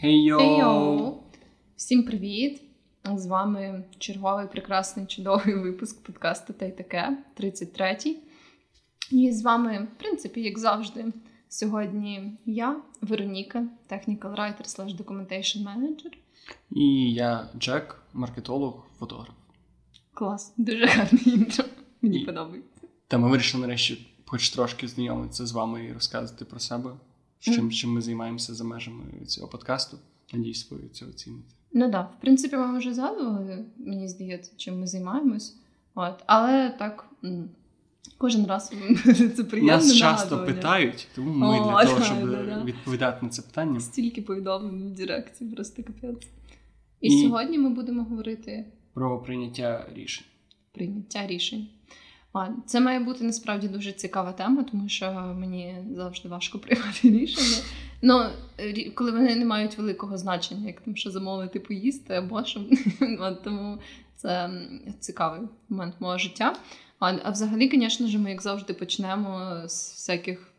Хей-йоу! Хей-йоу! Всім привіт! З вами черговий прекрасний чудовий випуск подкасту та й таке, 33-й. І з вами, в принципі, як завжди, сьогодні я, Вероніка, technical writer slash documentation manager. І я Джек, маркетолог, фотограф. Клас, дуже гарне інтро. Мені І- подобається. Та ми вирішили нарешті хоч трошки знайомитися з вами і розказати про себе, чим, чим ми займаємося за межами цього подкасту. Надіюсь, ви це оціните. Ну так, в принципі, ми вже згадували, мені здається, чим ми займаємось. От. Але так, кожен раз це приємне Нас часто питають, тому ми О, для того, щоб да, да. відповідати на це питання. Стільки повідомлень в Директі, просто капець. І, І- сьогодні ми будемо говорити Про прийняття рішень. прийняття рішень. Це має бути насправді дуже цікава тема, тому що мені завжди важко приймати рішення. Ну, коли вони не мають великого значення, як там що замовити поїсти або що. Тому це цікавий момент мого життя. А взагалі, звісно ж, ми, як завжди, почнемо з всяких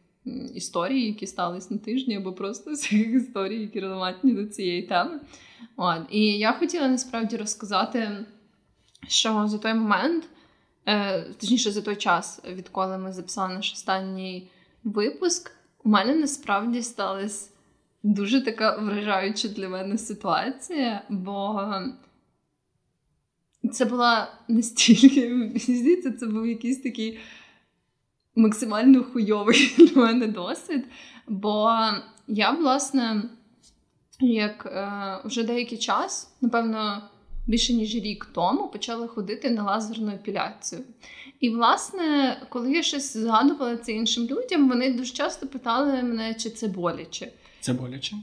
історій, які стались на тижні, або просто з всяких історій, які релевантні до цієї теми. І я хотіла насправді розказати, що за той момент, е, точніше, за той час, відколи ми записали наш останній випуск, у мене насправді сталася дуже така вражаюча для мене ситуація, бо це була настільки, здається, це був якийсь такий максимально хуйовий для мене досвід. Бо я, власне, як е, вже деякий час, напевно, більше ніж рік тому, почала ходити на лазерну епіляцію. І, власне, коли я щось згадувала це іншим людям, вони дуже часто питали мене, чи це боляче. Це боляче?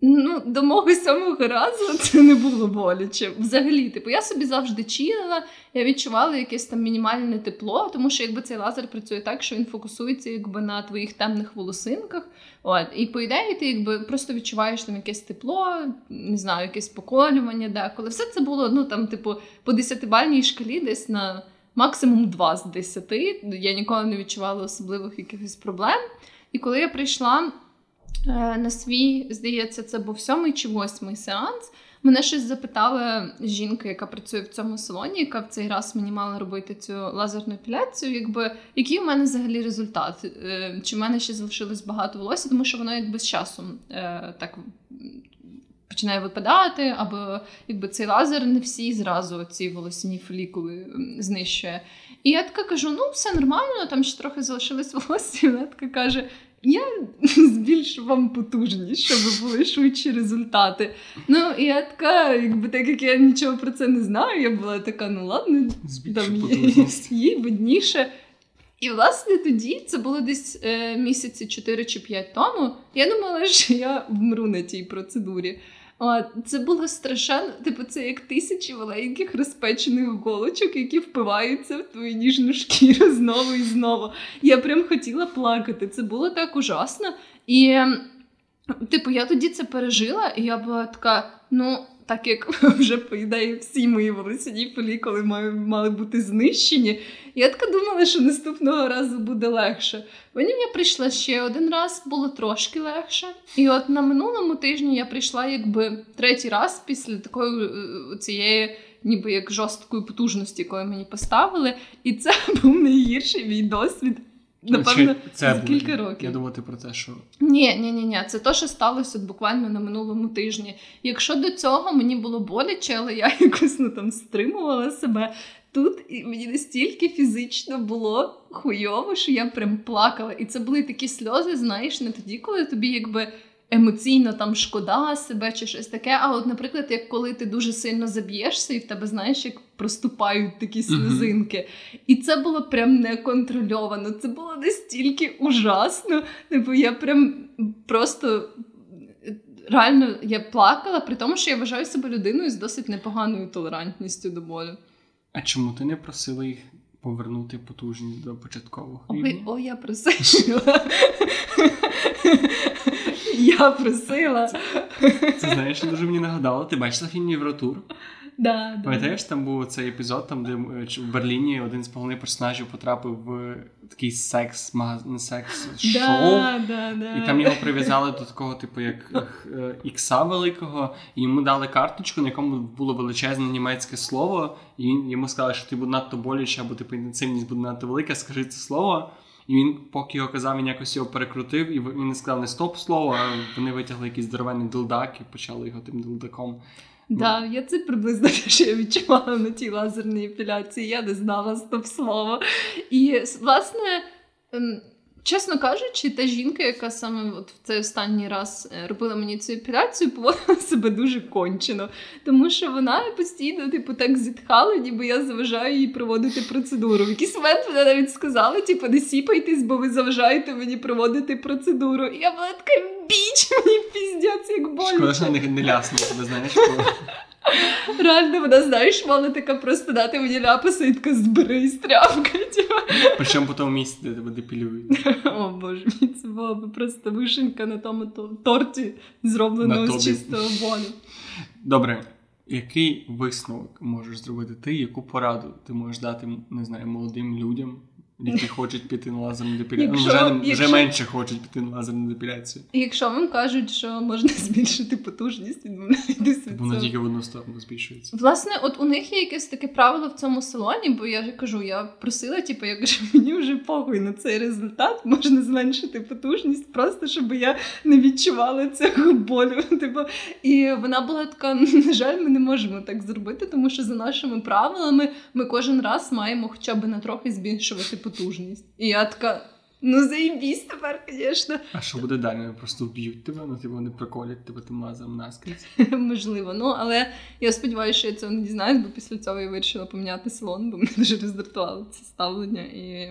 Ну, до мого сьомого разу це не було боляче. Взагалі, типу, я собі завжди чилила, я відчувала якесь там мінімальне тепло, тому що якби цей лазер працює так, що він фокусується якби на твоїх темних волосинках. От, і по ідеї, ти якби просто відчуваєш там якесь тепло, не знаю, якесь поколювання, деколи. Все це було, ну там, типу, по десятибальній шкалі десь на максимум 2 з 10. Я ніколи не відчувала особливих якихось проблем. І коли я прийшла на свій, здається, це був сьомий чи восьмий сеанс. Мене щось запитала жінка, яка працює в цьому салоні, яка в цей раз мені мала робити цю лазерну епіляцію. Якби який у мене взагалі результат? Е, Чи в мене ще залишилось багато волосся, тому що воно якби з часом е, так починає випадати, або якби цей лазер не всі зразу ці волосяні фолікули знищує. І я така кажу: ну, все нормально, там ще трохи залишилось волосся. І вона така каже: я збільшу вам потужність, щоб були швидші результати. Ну, і я така, якби так як я нічого про це не знаю, я була така, ну ладно, там їй видніше. І, власне, тоді це було десь е, місяці 4 чи 5 тому. Я думала, що я вмру на тій процедурі. Це було страшенно, типу, це як тисячі маленьких розпечених голочок, які впиваються в твою ніжну шкіру знову і знову. Я прям хотіла плакати. Це було так ужасно. І, типу, я тоді це пережила, і я була така, ну. Так як вже по ідеї всі мої волосяні фолікули мали, бути знищені, я така думала, що наступного разу буде легше. Потім я прийшла ще один раз, було трошки легше. І от на минулому тижні я прийшла якби третій раз після такої е, цієї, ніби як жорсткої потужності, якої мені поставили. І це був найгірший мій досвід. Напевно, це за кілька кілька років. Я думати про те, що Ні, ні, ні, ні. Це те, що сталося от буквально на минулому тижні. Якщо до цього мені було боляче, але я якось ну, там стримувала себе. Тут і мені настільки фізично було хуйово, що я прям плакала. І це були такі сльози, знаєш, не тоді, коли тобі якби емоційно там шкода себе чи щось таке. А от, наприклад, як коли ти дуже сильно заб'єшся, і в тебе, знаєш, як проступають такі сльозинки. І це було прям неконтрольовано. Це було настільки ужасно. Типу, я прям просто. Реально я плакала, при тому, що я вважаю себе людиною з досить непоганою толерантністю до болю. А чому ти не просила їх повернути потужність до початкового Ой, о, я просила. Я просила. Це знаєш, дуже мені нагадало. Ти бачила фільм Євротур? Да, да. Пам'ятаєш, там був цей епізод, там, де е, в Берліні один з головних персонажів потрапив в такий секс, магазин, секс шоу. Да, да, да. І там його прив'язали до такого, типу, як е, ікса великого, і йому дали карточку, на якому було величезне німецьке слово, і йому сказали, що ти буде надто боляче, або типу інтенсивність буде надто велика, скажи це слово. І він, поки його казав, він якось його перекрутив, і він не сказав не стоп слово, а вони витягли якийсь здоровенний дилдак і почали його тим дилдаком. Да, я це приблизно що я відчувала на тій лазерній епіляції. Я не знала стоп слово. І власне. Чесно кажучи, та жінка, яка саме от в цей останній раз е, робила мені цю епіляцію, поводила себе дуже кончено, тому що вона постійно, типу, так зітхала, ніби я заважаю їй проводити процедуру. В якийсь момент вона навіть сказала: типу, не сіпайтесь, бо ви заважаєте мені проводити процедуру. І я була така біч, мені піздець, як боляче. Шкода, що не, не лясно тебе, знаєш. бо- Реально, вона, знаєш, мала така просто дати мені ляпаса і така зберись тряпка. типу. Причому по тому місці, де тебе депілюють. О боже мій, це була б просто вишенька на тому торті, зробленого з чистого болю. Добре, який висновок можеш зробити ти, яку пораду ти можеш дати, не знаю, молодим людям, які хочуть піти на лазерну депіляцію? Ну, вже, не- вже менше хочуть піти на лазерну депіляцію. І якщо вам кажуть, що можна збільшити потужність, від Бо вона тільки в одну сторону збільшується. Власне, от у них є якесь таке правило в цьому салоні, бо я ж кажу, я просила, типу, я кажу, мені вже похуй на цей результат, можна зменшити потужність, просто щоб я не відчувала цього болю. Типу, і вона була така: на жаль, ми не можемо так зробити, тому що за нашими правилами ми кожен раз маємо хоча б на трохи збільшувати потужність. І я така. Ну, заїбісь тепер, звісно. А що буде далі? Вони просто вб'ють тебе, ну типу вони приколять тебе тим лазером наскрізь. Можливо, ну але я сподіваюся, що я цього не дізнаюсь, бо після цього я вирішила поміняти салон, бо мене дуже роздратувало це ставлення. І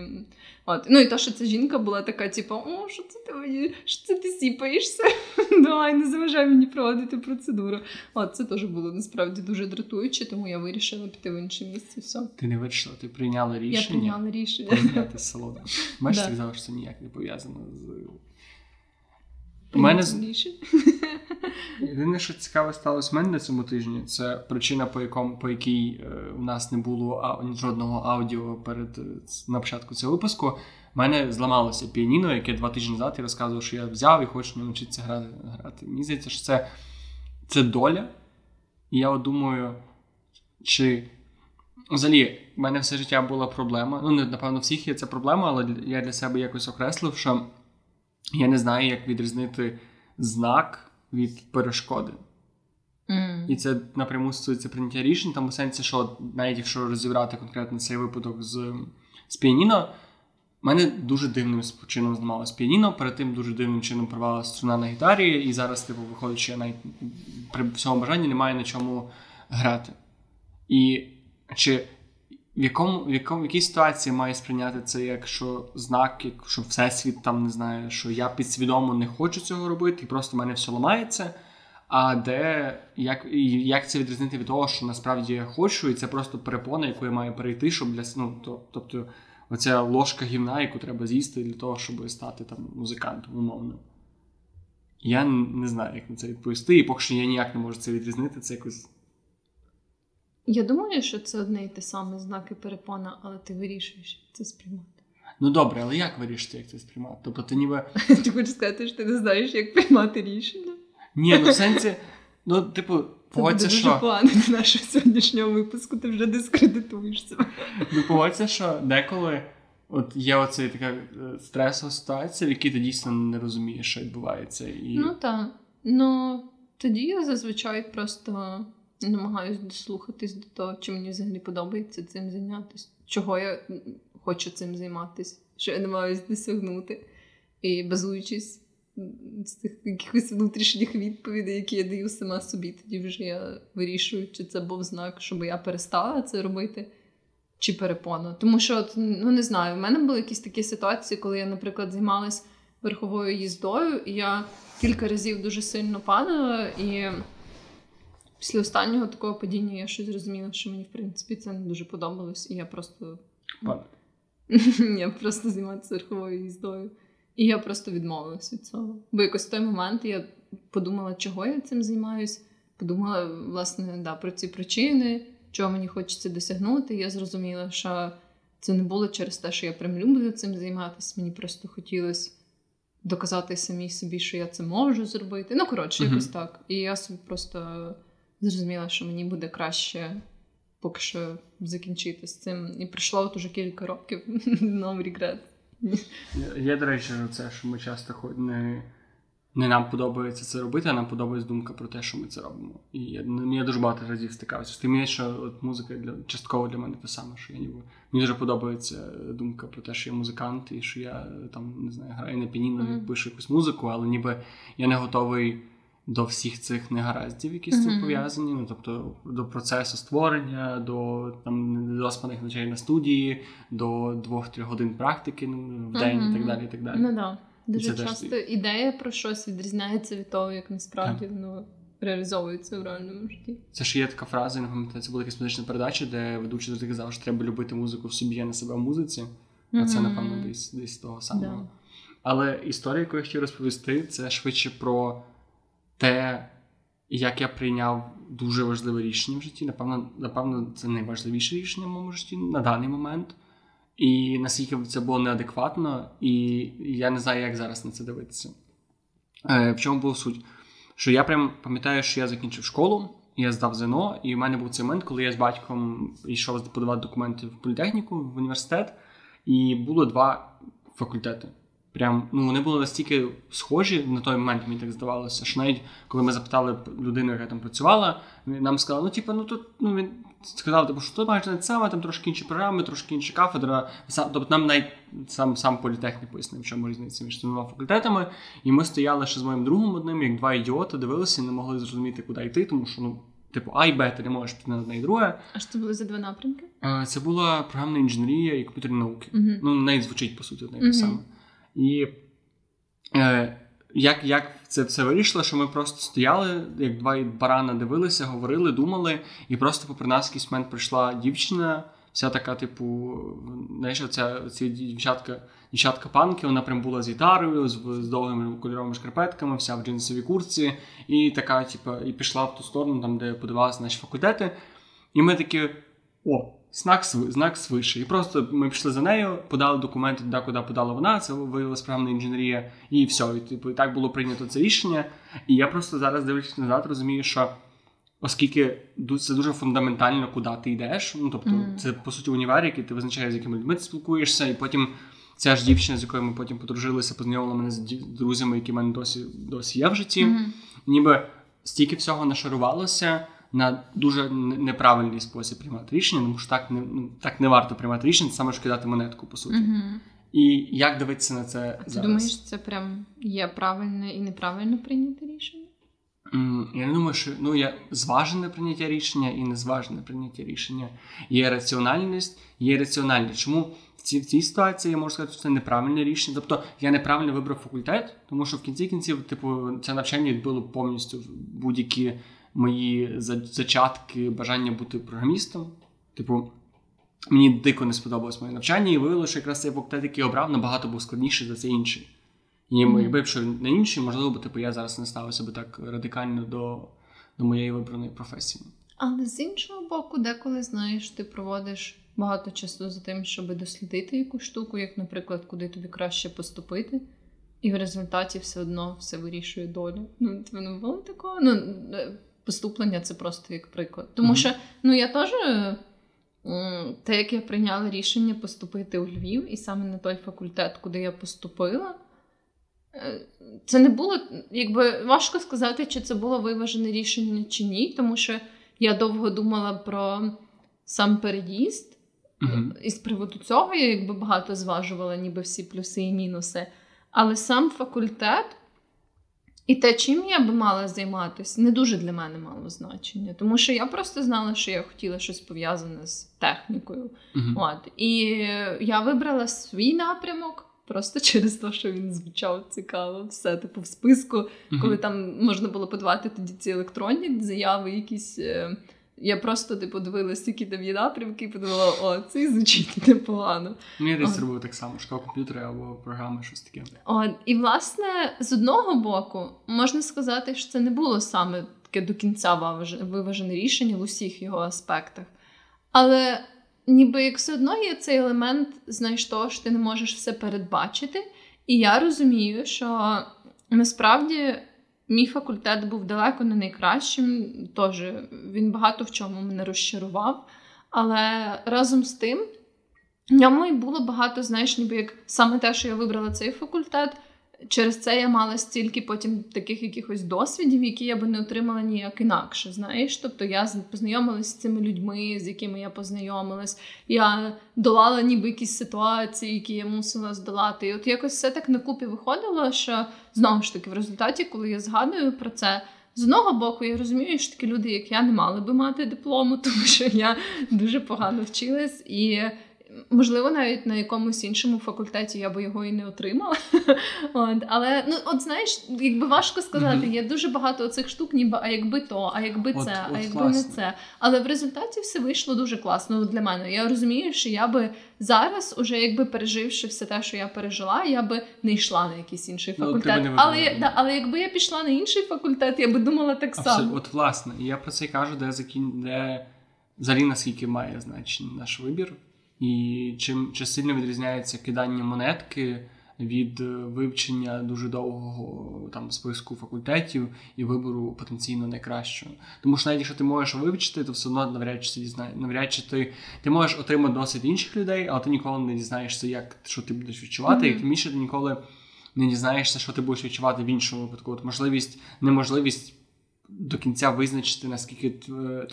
от ну і то, що ця жінка була така, типу, о, що це ти мені, що це ти сіпаєшся? Давай, не заважай мені проводити процедуру. От це теж було насправді дуже дратуюче, тому я вирішила піти в інше місце. Все, Ти не вирішила, ти прийняла я рішення прийняла рішення. поміняти салон. Да. ти казала, що це ніяк не пов'язано з. У мене. Єдине, що цікаве сталося в мене на цьому тижні, це причина, по якому по якій е, у нас не було а, жодного аудіо перед е, на початку цього випуску. У мене зламалося піаніно, яке два тижні назад я розказував, що я взяв і хочу навчитися грати. грати. Мені здається, що це, це доля. І я от думаю, чи взагалі в мене все життя була проблема. Ну, не, напевно, всіх є ця проблема, але я для себе якось окреслив, що я не знаю, як відрізнити знак від перешкоди. М. І це напряму стосується прийняття рішень, тому сенсі, що навіть якщо розібрати конкретно цей випадок з, з піаніно, мене дуже дивним чином зламалось піаніно, перед тим дуже дивним чином порвала струна на гітарі, і зараз, типу, виходить, що я навіть при всьому бажанні не маю на чому грати. І чи в якому, в якому в якій ситуації має сприйняти це як що знак, як що всесвіт там не знаю, що я підсвідомо не хочу цього робити, і просто в мене все ламається. А де як, як це відрізнити від того, що насправді я хочу, і це просто перепона, яку я маю перейти, щоб для ну, то, тобто оця ложка гівна, яку треба з'їсти для того, щоб стати там музикантом, умовно. Я не знаю, як на це відповісти, і поки що я ніяк не можу це відрізнити, це якось. Я думаю, що це одне і те саме знаки перепона, але ти вирішуєш це сприймати. Ну добре, але як вирішити, як це сприймати? Тобто ти ніби. Ти хочеш сказати, що ти не знаєш, як приймати рішення? Ні, ну в сенсі, ну, типу, Це буде погодься, дуже що. погано для нашого сьогоднішнього випуску, ти вже дискредитуєш себе. Ну, погодься, що деколи от є оця така е, стресова ситуація, в якій ти дійсно не розумієш, що відбувається. І... Ну так. Ну тоді я зазвичай просто намагаюся дослухатись до того, чи мені взагалі подобається цим зайнятися, чого я хочу цим займатися, що я намагаюся досягнути. І базуючись з тих якихось внутрішніх відповідей, які я даю сама собі, тоді вже я вирішую, чи це був знак, щоб я перестала це робити. Чи перепона. Тому що, ну не знаю, в мене були якісь такі ситуації, коли я, наприклад, займалась верховою їздою, і я кілька разів дуже сильно падала, і після останнього такого падіння я щось зрозуміла, що мені, в принципі, це не дуже подобалось, і я просто Падає. я просто займатися верховою їздою. І я просто відмовилась від цього. Бо якось в той момент я подумала, чого я цим займаюсь. подумала власне да, про ці причини, чого мені хочеться досягнути. Я зрозуміла, що це не було через те, що я прям люблю цим займатися. Мені просто хотілося доказати самій собі, що я це можу зробити. Ну, коротше, якось uh-huh. так. І я собі просто зрозуміла, що мені буде краще поки що закінчити з цим. І пройшло от уже кілька років. No regret. Є, до речі, це, що ми часто не не нам подобається це робити, а нам подобається думка про те, що ми це робимо. І я, ну, я дуже багато разів стикався з тим, що от музика для частково для мене те саме, що я ніби мені дуже подобається думка про те, що я музикант, і що я там не знаю, граю на пініно mm-hmm. пишу якусь музику, але ніби я не готовий до всіх цих негараздів, які з цим mm-hmm. пов'язані. Ну тобто до процесу створення, до там недоспаних ночей на студії, до двох-трьох годин практики в день mm-hmm. і так далі. І так далі. Ну да. Дуже часто теж... ідея про щось відрізняється від того, як насправді воно реалізовується в реальному житті. Це ж є така фраза, я не пам'ятаю, це була якась музична передача, де ведучий завжди казав, що треба любити музику в собі, а не себе в музиці. А це, напевно, десь десь того самого. Да. Але історія, яку я хотів розповісти, це швидше про те, як я прийняв дуже важливе рішення в житті. Напевно, напевно, це найважливіше рішення в моєму житті на даний момент. І наскільки це було неадекватно, і я не знаю, як зараз на це дивитися. Е, В чому була суть? Що я прям пам'ятаю, що я закінчив школу, я здав ЗНО, і в мене був цей момент, коли я з батьком йшов подавати документи в політехніку, в університет, і було два факультети. Прям ну вони були настільки схожі на той момент, мені так здавалося, що навіть коли ми запитали людину, яка там працювала, нам сказали, ну типу, ну тут ну він сказав, типу, що тут майже не саме, там трошки інші програми, трошки інша кафедра. Сам, тобто нам навіть сам сам політехнік пояснив, в чому різниця між цими факультетами. І ми стояли ще з моїм другом одним, як два ідіоти, дивилися і не могли зрозуміти, куди йти, тому що ну. Типу, А і Б, ти не можеш піти на одне і друге. А що це були за два напрямки? Це була програмна інженерія і комп'ютерні науки. Uh-huh. Ну, навіть звучить, по суті, одне uh-huh. саме. І е, як як це все вирішило, що ми просто стояли, як два барана дивилися, говорили, думали, і просто попри нас якийсь момент прийшла дівчина, вся така, типу, знаєш, оця, ці дівчатка, дівчатка панки, вона прям була з гітарою, з, з довгими кольоровими шкарпетками, вся в джинсовій курці, і така, типу, і пішла в ту сторону, там, де подивалися наші факультети. І ми такі: о! Знак знак свише. І просто ми пішли за нею, подали документи туди, куди подала вона. Це виявилася програмна інженерія, і все. І типу, і так було прийнято це рішення. І я просто зараз дивлячись назад, розумію, що. Оскільки це дуже фундаментально, куди ти йдеш. Ну тобто, mm. це по суті універ, який ти визначаєш, з якими людьми ти спілкуєшся, і потім ця ж дівчина, з якою ми потім подружилися, познайомила мене з друзями, які в мене досі досі є в житті. Mm. Ніби стільки всього нашарувалося, на дуже неправильний спосіб приймати рішення, тому що так не ну, так не варто приймати рішення, саме ж кидати монетку, по суті. Угу. І як дивитися на це? А зараз? Ти думаєш, це прям є правильне і неправильно прийняти рішення? Я не думаю, що ну, є зважене прийняття рішення і незважене прийняття рішення. Є раціональність, є раціональність. Чому в цій, в цій ситуації я можу сказати, що це неправильне рішення? Тобто я неправильно вибрав факультет, тому що в кінці кінців, типу, це навчання відбило повністю будь-які мої зачатки бажання бути програмістом. Типу, мені дико не сподобалось моє навчання, і виявилося, що якраз цей факультет, який обрав, набагато був складніший за цей інший. І mm-hmm. якби якщо на інший, можливо, б, типу, я зараз не ставився би так радикально до, до моєї вибраної професії. Але з іншого боку, деколи знаєш, ти проводиш багато часу за тим, щоб дослідити якусь штуку, як, наприклад, куди тобі краще поступити. І в результаті все одно все вирішує доля. Ну, тебе не було такого. Ну, поступлення це просто як приклад. Тому mm-hmm. що ну я теж. Те, як я прийняла рішення поступити у Львів, і саме на той факультет, куди я поступила, е, це не було, якби важко сказати, чи це було виважене рішення чи ні, тому що я довго думала про сам переїзд, uh-huh. і з приводу цього я якби багато зважувала, ніби всі плюси і мінуси. Але сам факультет і те, чим я би мала займатися, не дуже для мене мало значення. Тому що я просто знала, що я хотіла щось пов'язане з технікою. Uh-huh. От. І я вибрала свій напрямок просто через те, що він звучав цікаво. Все, типу, в списку, uh-huh. коли там можна було подавати тоді ці електронні заяви, якісь. Я просто типу, дивилася, які там є напрямки, і подумала, о, це звучить непогано. Ну, я десь робив так само, школа комп'ютери або програми, щось таке. От, І, власне, з одного боку, можна сказати, що це не було саме таке до кінця виважене рішення в усіх його аспектах. Але ніби як все одно є цей елемент, знаєш, того, що ти не можеш все передбачити. І я розумію, що насправді мій факультет був далеко не найкращим. Тож він багато в чому мене розчарував. Але разом з тим, в ньому і було багато, знаєш, ніби як саме те, що я вибрала цей факультет. Через це я мала стільки потім таких якихось досвідів, які я би не отримала ніяк інакше. Знаєш, тобто я познайомилася з цими людьми, з якими я познайомилась. Я долала ніби якісь ситуації, які я мусила здолати. І от якось все так на купі виходило, що знову ж таки, в результаті, коли я згадую про це. З одного боку, я розумію, що такі люди, як я, не мали би мати диплому, тому що я дуже погано вчилась і Можливо, навіть на якомусь іншому факультеті я би його і не отримала. От, Але ну, от знаєш, якби важко сказати, є дуже багато цих штук, ніби а якби то, а якби це, от, а якби не це. Але в результаті все вийшло дуже класно для мене. Я розумію, що я би зараз, уже якби переживши все те, що я пережила, я би не йшла на якийсь інший ну, факультет. Ну, але да, але якби я пішла на інший факультет, я би думала так само. От власне, я про це кажу, де закін... де взагалі наскільки має значення наш вибір. І чим чи сильно відрізняється кидання монетки від е, вивчення дуже довгого там списку факультетів і вибору потенційно найкращого. Тому що навіть якщо ти можеш вивчити, то все одно навряд чи дізнає, навряд чи ти ти можеш отримати досвід інших людей, але ти ніколи не дізнаєшся, як що ти будеш відчувати, mm-hmm. і тим більше ти ніколи не дізнаєшся, що ти будеш відчувати в іншому випадку. От можливість, неможливість до кінця визначити, наскільки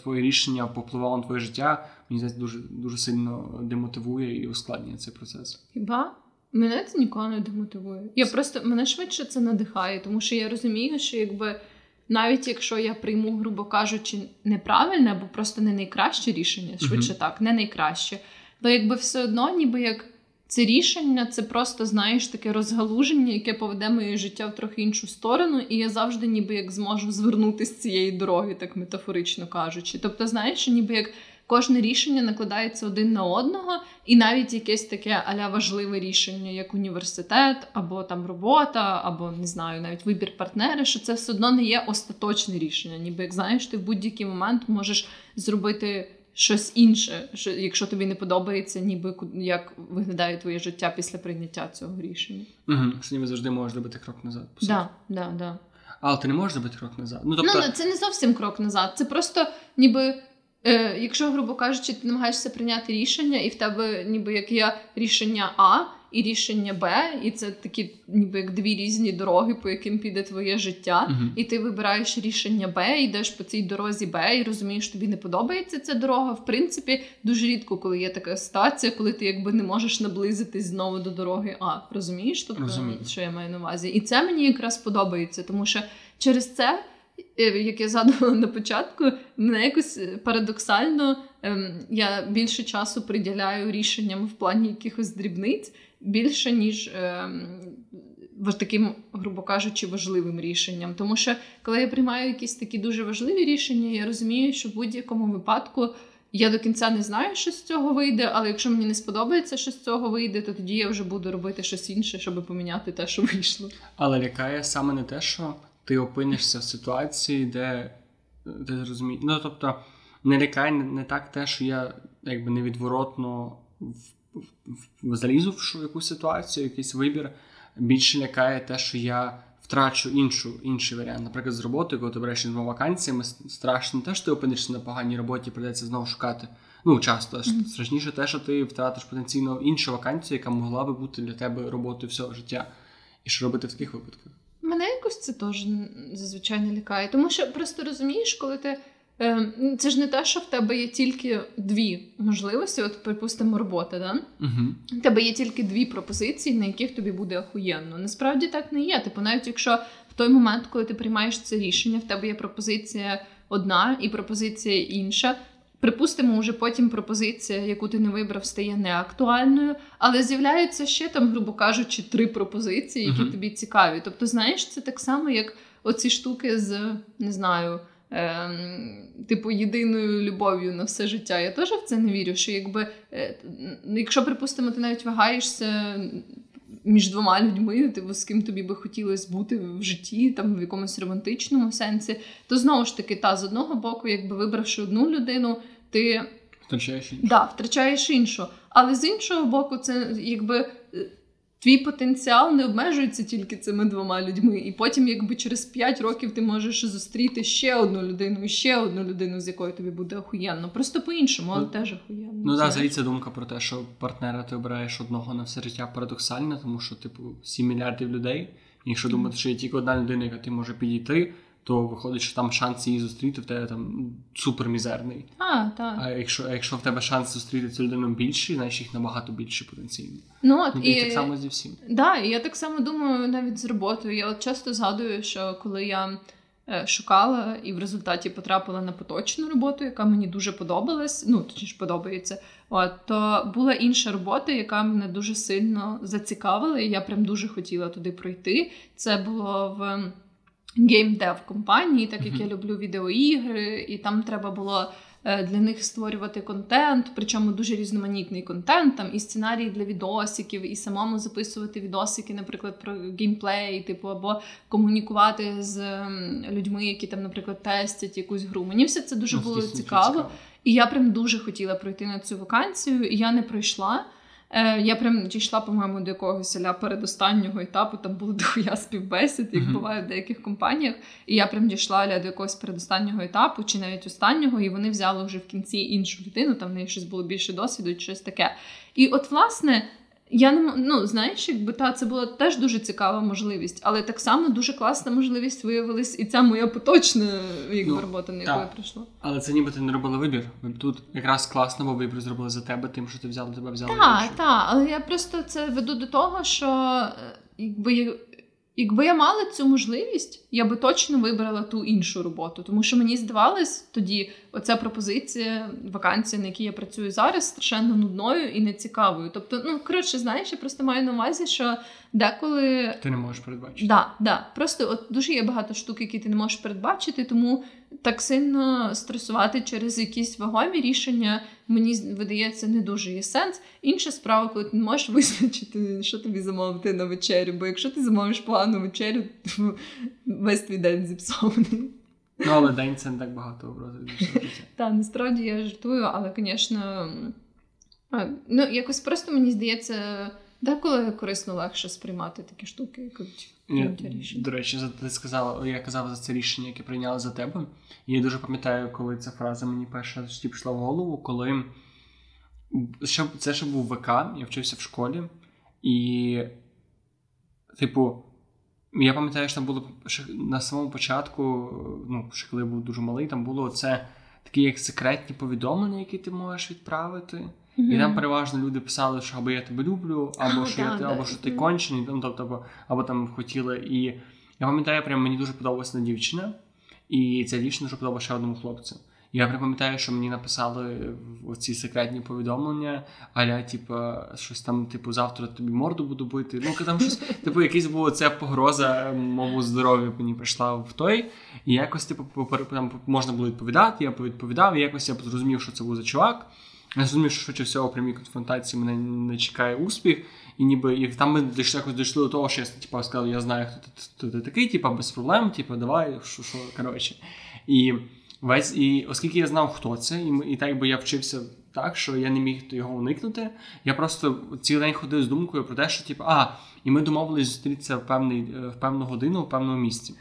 твоє рішення попливало на твоє життя, мені здається, дуже дуже сильно демотивує і ускладнює цей процес. Хіба? Мене це ніколи не демотивує. Я просто мене швидше це надихає, тому що я розумію, що якби навіть якщо я прийму, грубо кажучи, неправильне або просто не найкраще рішення, швидше uh-huh. так, не найкраще, то якби все одно, ніби як це рішення, це просто, знаєш, таке розгалуження, яке поведе моє життя в трохи іншу сторону, і я завжди ніби як зможу звернути з цієї дороги, так метафорично кажучи. Тобто, знаєш, ніби як кожне рішення накладається один на одного, і навіть якесь таке аля важливе рішення, як університет, або там робота, або не знаю, навіть вибір партнера, що це все одно не є остаточне рішення. Ніби як знаєш, ти в будь-який момент можеш зробити щось інше, що якщо тобі не подобається, ніби як виглядає твоє життя після прийняття цього рішення. Угу, Що ніби завжди можеш робити крок назад. Так, да, да, да. Але ти не можеш робити крок назад. Ну, тобто... ну це не зовсім крок назад. Це просто ніби. Е, Якщо, грубо кажучи, ти намагаєшся прийняти рішення, і в тебе ніби як є рішення А, і рішення Б, і це такі, ніби як дві різні дороги, по яким піде твоє життя. uh І ти вибираєш рішення Б, йдеш по цій дорозі Б, і розумієш, тобі не подобається ця дорога. В принципі, дуже рідко, коли є така ситуація, коли ти якби не можеш наблизитись знову до дороги А. Розумієш? Тобто, Розумію. що я маю на увазі? І це мені якраз подобається, тому що через це. Е, як я згадувала на початку, мене якось парадоксально ем, я більше часу приділяю рішенням в плані якихось дрібниць, більше, ніж е, таким, грубо кажучи, важливим рішенням. Тому що, коли я приймаю якісь такі дуже важливі рішення, я розумію, що в будь-якому випадку. Я до кінця не знаю, що з цього вийде, але якщо мені не сподобається, що з цього вийде, то тоді я вже буду робити щось інше, щоб поміняти те, що вийшло. Але лякає саме не те, що ти опинишся в ситуації, де ти зрозумієш. Ну тобто, не лякає не так те, що я якби невідворотно залізу в якусь ситуацію, якийсь вибір. Більше лякає те, що я втрачу іншу, інший варіант. Наприклад, з роботи, коли ти береш знову вакансіями, страшно те, що ти опинишся на поганій роботі, придеться знову шукати. Ну, часто mm-hmm. страшніше те, що ти втратиш потенційно іншу вакансію, яка могла би бути для тебе роботою всього життя. І що робити в таких випадках? Мене якось це теж зазвичай не лякає. Тому що просто розумієш, коли ти це ж не те, що в тебе є тільки дві можливості, от, припустимо, робота, да? Угу. У тебе є тільки дві пропозиції, на яких тобі буде охуєнно. Насправді так не є. Типу, навіть якщо в той момент, коли ти приймаєш це рішення, в тебе є пропозиція одна і пропозиція інша. Припустимо, вже потім пропозиція, яку ти не вибрав, стає неактуальною, але з'являються ще там, грубо кажучи, три пропозиції, які uh-huh. тобі цікаві. Тобто, знаєш, це так само, як оці штуки з не знаю е, типу, єдиною любов'ю на все життя. Я теж в це не вірю. Що якби, е, якщо, припустимо, ти навіть вагаєшся між двома людьми, типу, з ким тобі би хотілося бути в житті, там в якомусь романтичному сенсі, то знову ж таки, та з одного боку, якби вибравши одну людину, ти втрачаєш іншу. Да, втрачаєш іншу. Але з іншого боку, це якби твій потенціал не обмежується тільки цими двома людьми. І потім, якби через 5 років ти можеш зустріти ще одну людину і ще одну людину, з якою тобі буде охуєнно. Просто по-іншому, але ну, теж охуєнно. Ну так, взагалі ця думка про те, що партнера ти обираєш одного на все життя парадоксальна, тому що, типу, 7 мільярдів людей. І якщо думати, що є тільки одна людина, яка ти може підійти то виходить, що там шанс її зустріти в тебе там супермізерний. А так. А якщо якщо в тебе шанс зустріти цю людину більший, значить їх набагато більше потенційно. Ну, от, ну, і, і так само зі всім. Да, і я так само думаю навіть з роботою. Я от часто згадую, що коли я е, шукала і в результаті потрапила на поточну роботу, яка мені дуже подобалась, ну точніше подобається. От, то була інша робота, яка мене дуже сильно зацікавила, і я прям дуже хотіла туди пройти. Це було в геймдев компанії, так як я люблю відеоігри, і там треба було е, для них створювати контент, причому дуже різноманітний контент, там і сценарії для відосиків, і самому записувати відосики, наприклад, про геймплей, типу, або комунікувати з людьми, які там, наприклад, тестять якусь гру. Мені все це дуже ну, було цікаво. цікаво. І я прям дуже хотіла пройти на цю вакансію, і я не пройшла. Е, Я прям дійшла, по-моєму, до якогось ля передостаннього етапу. Там було дохуя співбесід, як mm-hmm. буває в деяких компаніях. І я прям дійшла ля до якогось передостаннього етапу, чи навіть останнього, і вони взяли вже в кінці іншу людину, там в неї щось було більше досвіду, чи щось таке. І от, власне, я не ну знаєш, якби та це була теж дуже цікава можливість, але так само дуже класна можливість виявилась і ця моя поточна якби ну, робота, на яку я прийшла. Але це ніби ти не робила вибір. Тут якраз класно, бо вибір зробили за тебе, тим, що ти взяла тебе взяла. Так, так, але я просто це веду до того, що е, якби Якби я мала цю можливість, я би точно вибрала ту іншу роботу, тому що мені здавалось тоді оця пропозиція, вакансія, на якій я працюю зараз, страшенно нудною і нецікавою. Тобто, ну коротше, знаєш, я просто маю на увазі, що деколи ти не можеш передбачити. Да, да. Просто от дуже є багато штук, які ти не можеш передбачити, тому так сильно стресувати через якісь вагомі рішення, мені видається, не дуже є сенс. Інша справа, коли ти не можеш визначити, що тобі замовити на вечерю. Бо якщо ти замовиш погану вечерю, весь твій день зіпсований. Ну, але день це не так багато образів. Так, насправді я жартую, але, звісно, ну, якось просто мені здається. Деколи корисно легше сприймати такі штуки, як рішення. До речі, ти сказала, я казав за це рішення, яке прийняли за тебе. І я дуже пам'ятаю, коли ця фраза мені перша пішла в голову, коли це ще був ВК, я вчився в школі, і, типу, я пам'ятаю, що там було на самому початку, ну, ще коли я був дуже малий, там було це такі як секретні повідомлення, які ти можеш відправити. Mm-hmm. І там переважно люди писали, що або я тебе люблю, або що я або що ти кончений, ну, тобто, або, або там хотіли. І я пам'ятаю, прям мені дуже подобалася дівчина, і ця дівчина дуже подобалася ще одному хлопцю. Я пам'ятаю, що мені написали в ці секретні повідомлення, аля, типу, щось там, типу, завтра тобі морду буду бити. Ну, там щось, типу, якась була ця погроза моєму здоров'ю мені прийшла в той. І якось, типу, там можна було відповідати, я повідповідав, і якось я зрозумів, що це був за чувак. Я зрозумів, що швидше всього прямій конфронтації мене не чекає успіх, і ніби і там ми дійшли якось дійшли до того, що я типу, сказав, я знаю, хто ти, хто ти такий, типу, без проблем, типу, давай, що, що, коротше. І весь, і оскільки я знав, хто це, і і так би я вчився так, що я не міг його уникнути, я просто цілий день ходив з думкою про те, що типу, а, і ми домовились зустрітися в певний, в певну годину в певному місці.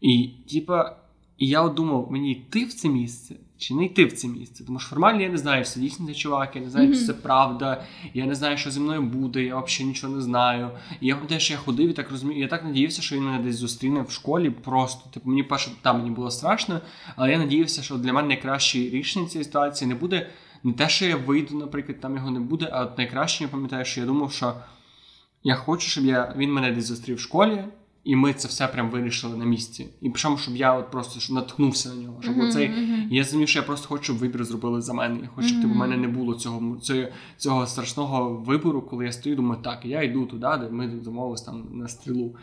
І, типа, і я от думав, мені йти в це місце чи не йти в це місце. Тому що формально я не знаю, що це дійсно цей чувак, я не знаю, mm-hmm. чи це правда, я не знаю, що зі мною буде, я взагалі нічого не знаю. І я пам'ятаю, що я ходив і так розумію. Я так надіявся, що він мене десь зустріне в школі. Просто типу, мені перше там мені було страшно, але я надіявся, що для мене найкраще рішення цієї ситуації не буде не те, що я вийду, наприклад, там його не буде, а от найкраще я пам'ятаю, що я думав, що я хочу, щоб я він мене десь зустрів в школі. І ми це все прям вирішили на місці. І причому, щоб я от просто наткнувся на нього. Щоб mm-hmm, оцей... Я зрозумів, що я просто хочу, щоб вибір зробили за мене. Я хочу, щоб mm-hmm. в мене не було цього цього, цього страшного вибору, коли я стою, думаю, так, я йду туди, де ми домовились там на стрілу.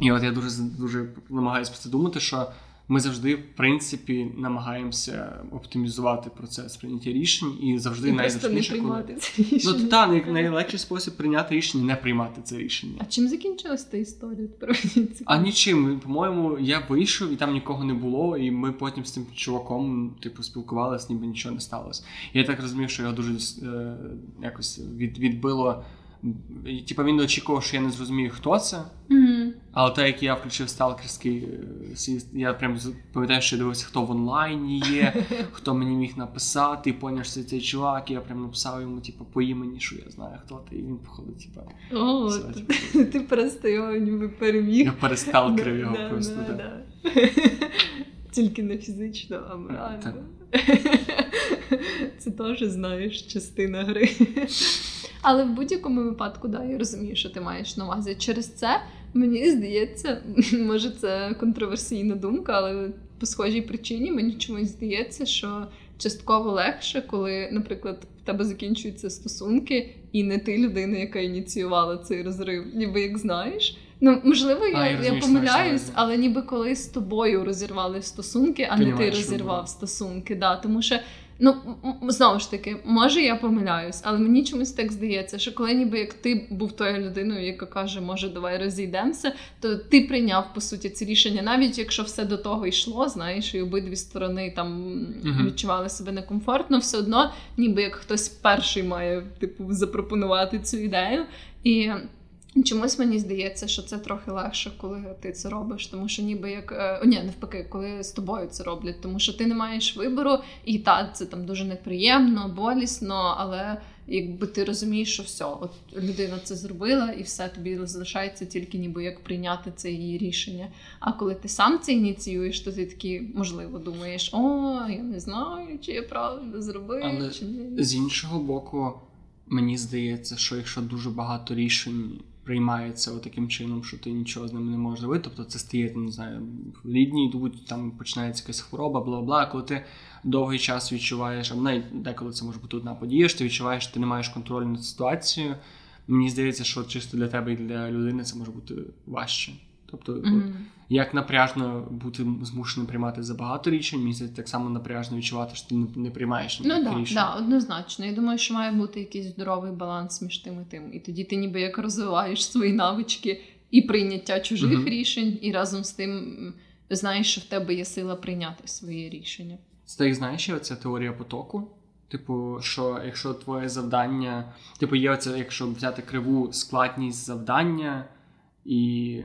І от я дуже дуже намагаюся про це думати, що ми завжди, в принципі, намагаємося оптимізувати процес прийняття рішень і завжди найзручніше, не приймати коли... це рішення. Ну, та, най- найлегший спосіб прийняти рішення не приймати це рішення. А чим закінчилась та історія? А нічим. По-моєму, я вийшов і там нікого не було, і ми потім з тим чуваком, типу, спілкувалися, ніби нічого не сталося. Я так розумів, що його дуже е, якось від, відбило. Типа він очікував, що я не зрозумію, хто це. Mm-hmm. Але те, як я включив сталкерський е, я прям пам'ятаю, що я дивився, хто в онлайні є, хто мені міг написати, і поняв, що цей чувак, і я прям написав йому, типу, по імені, що я знаю, хто ти, і він походить, типа. О, все, ти, типу, ти просто його ніби переміг. Я пересталкерив його да, просто. Да, да. Тільки не фізично, а морально. Це теж знаєш частина гри. Але в будь-якому випадку, да, я розумію, що ти маєш на увазі. Через це мені здається, може це контроверсійна думка, але по схожій причині мені чомусь здається, що частково легше, коли, наприклад, в тебе закінчуються стосунки, і не ти людина, яка ініціювала цей розрив, ніби як знаєш. Ну, можливо, я, а, я, я помиляюсь, але ніби коли з тобою розірвали стосунки, а ти не ти розірвав стосунки. Да, Тому що Ну, знову ж таки, може я помиляюсь, але мені чомусь так здається, що коли ніби як ти був тою людиною, яка каже, може, давай розійдемося, то ти прийняв по суті це рішення, навіть якщо все до того йшло, знаєш, і обидві сторони там uh-huh. відчували себе некомфортно, все одно, ніби як хтось перший має типу запропонувати цю ідею. І Чомусь мені здається, що це трохи легше, коли ти це робиш, тому що ніби як е, ні, навпаки, коли з тобою це роблять, тому що ти не маєш вибору, і так, це там дуже неприємно, болісно, але якби ти розумієш, що все, от людина це зробила, і все тобі залишається тільки ніби як прийняти це її рішення. А коли ти сам це ініціюєш, то ти такі можливо думаєш, о, я не знаю, чи я правильно зробив, але чи не з іншого боку, мені здається, що якщо дуже багато рішень приймається таким чином, що ти нічого з ними не можеш робити. Тобто це стає, не знаю, лідні йдуть, там починається якась хвороба, бла бла. Коли ти довгий час відчуваєш, а навіть деколи це може бути одна подія, що ти відчуваєш, що ти не маєш контролю над ситуацією. Мені здається, що чисто для тебе і для людини це може бути важче. Тобто, mm-hmm. от, як напряжно бути змушеним приймати забагато рішень, здається, так само напряжно відчувати, що ти не приймаєш ну, да, рішень. Да, однозначно. Я думаю, що має бути якийсь здоровий баланс між тим і тим. І тоді ти ніби як розвиваєш свої навички і прийняття чужих mm-hmm. рішень, і разом з тим знаєш, що в тебе є сила прийняти своє рішення. Це так знаєш, оця теорія потоку. Типу, що якщо твоє завдання, типу, є оце, якщо взяти криву складність завдання і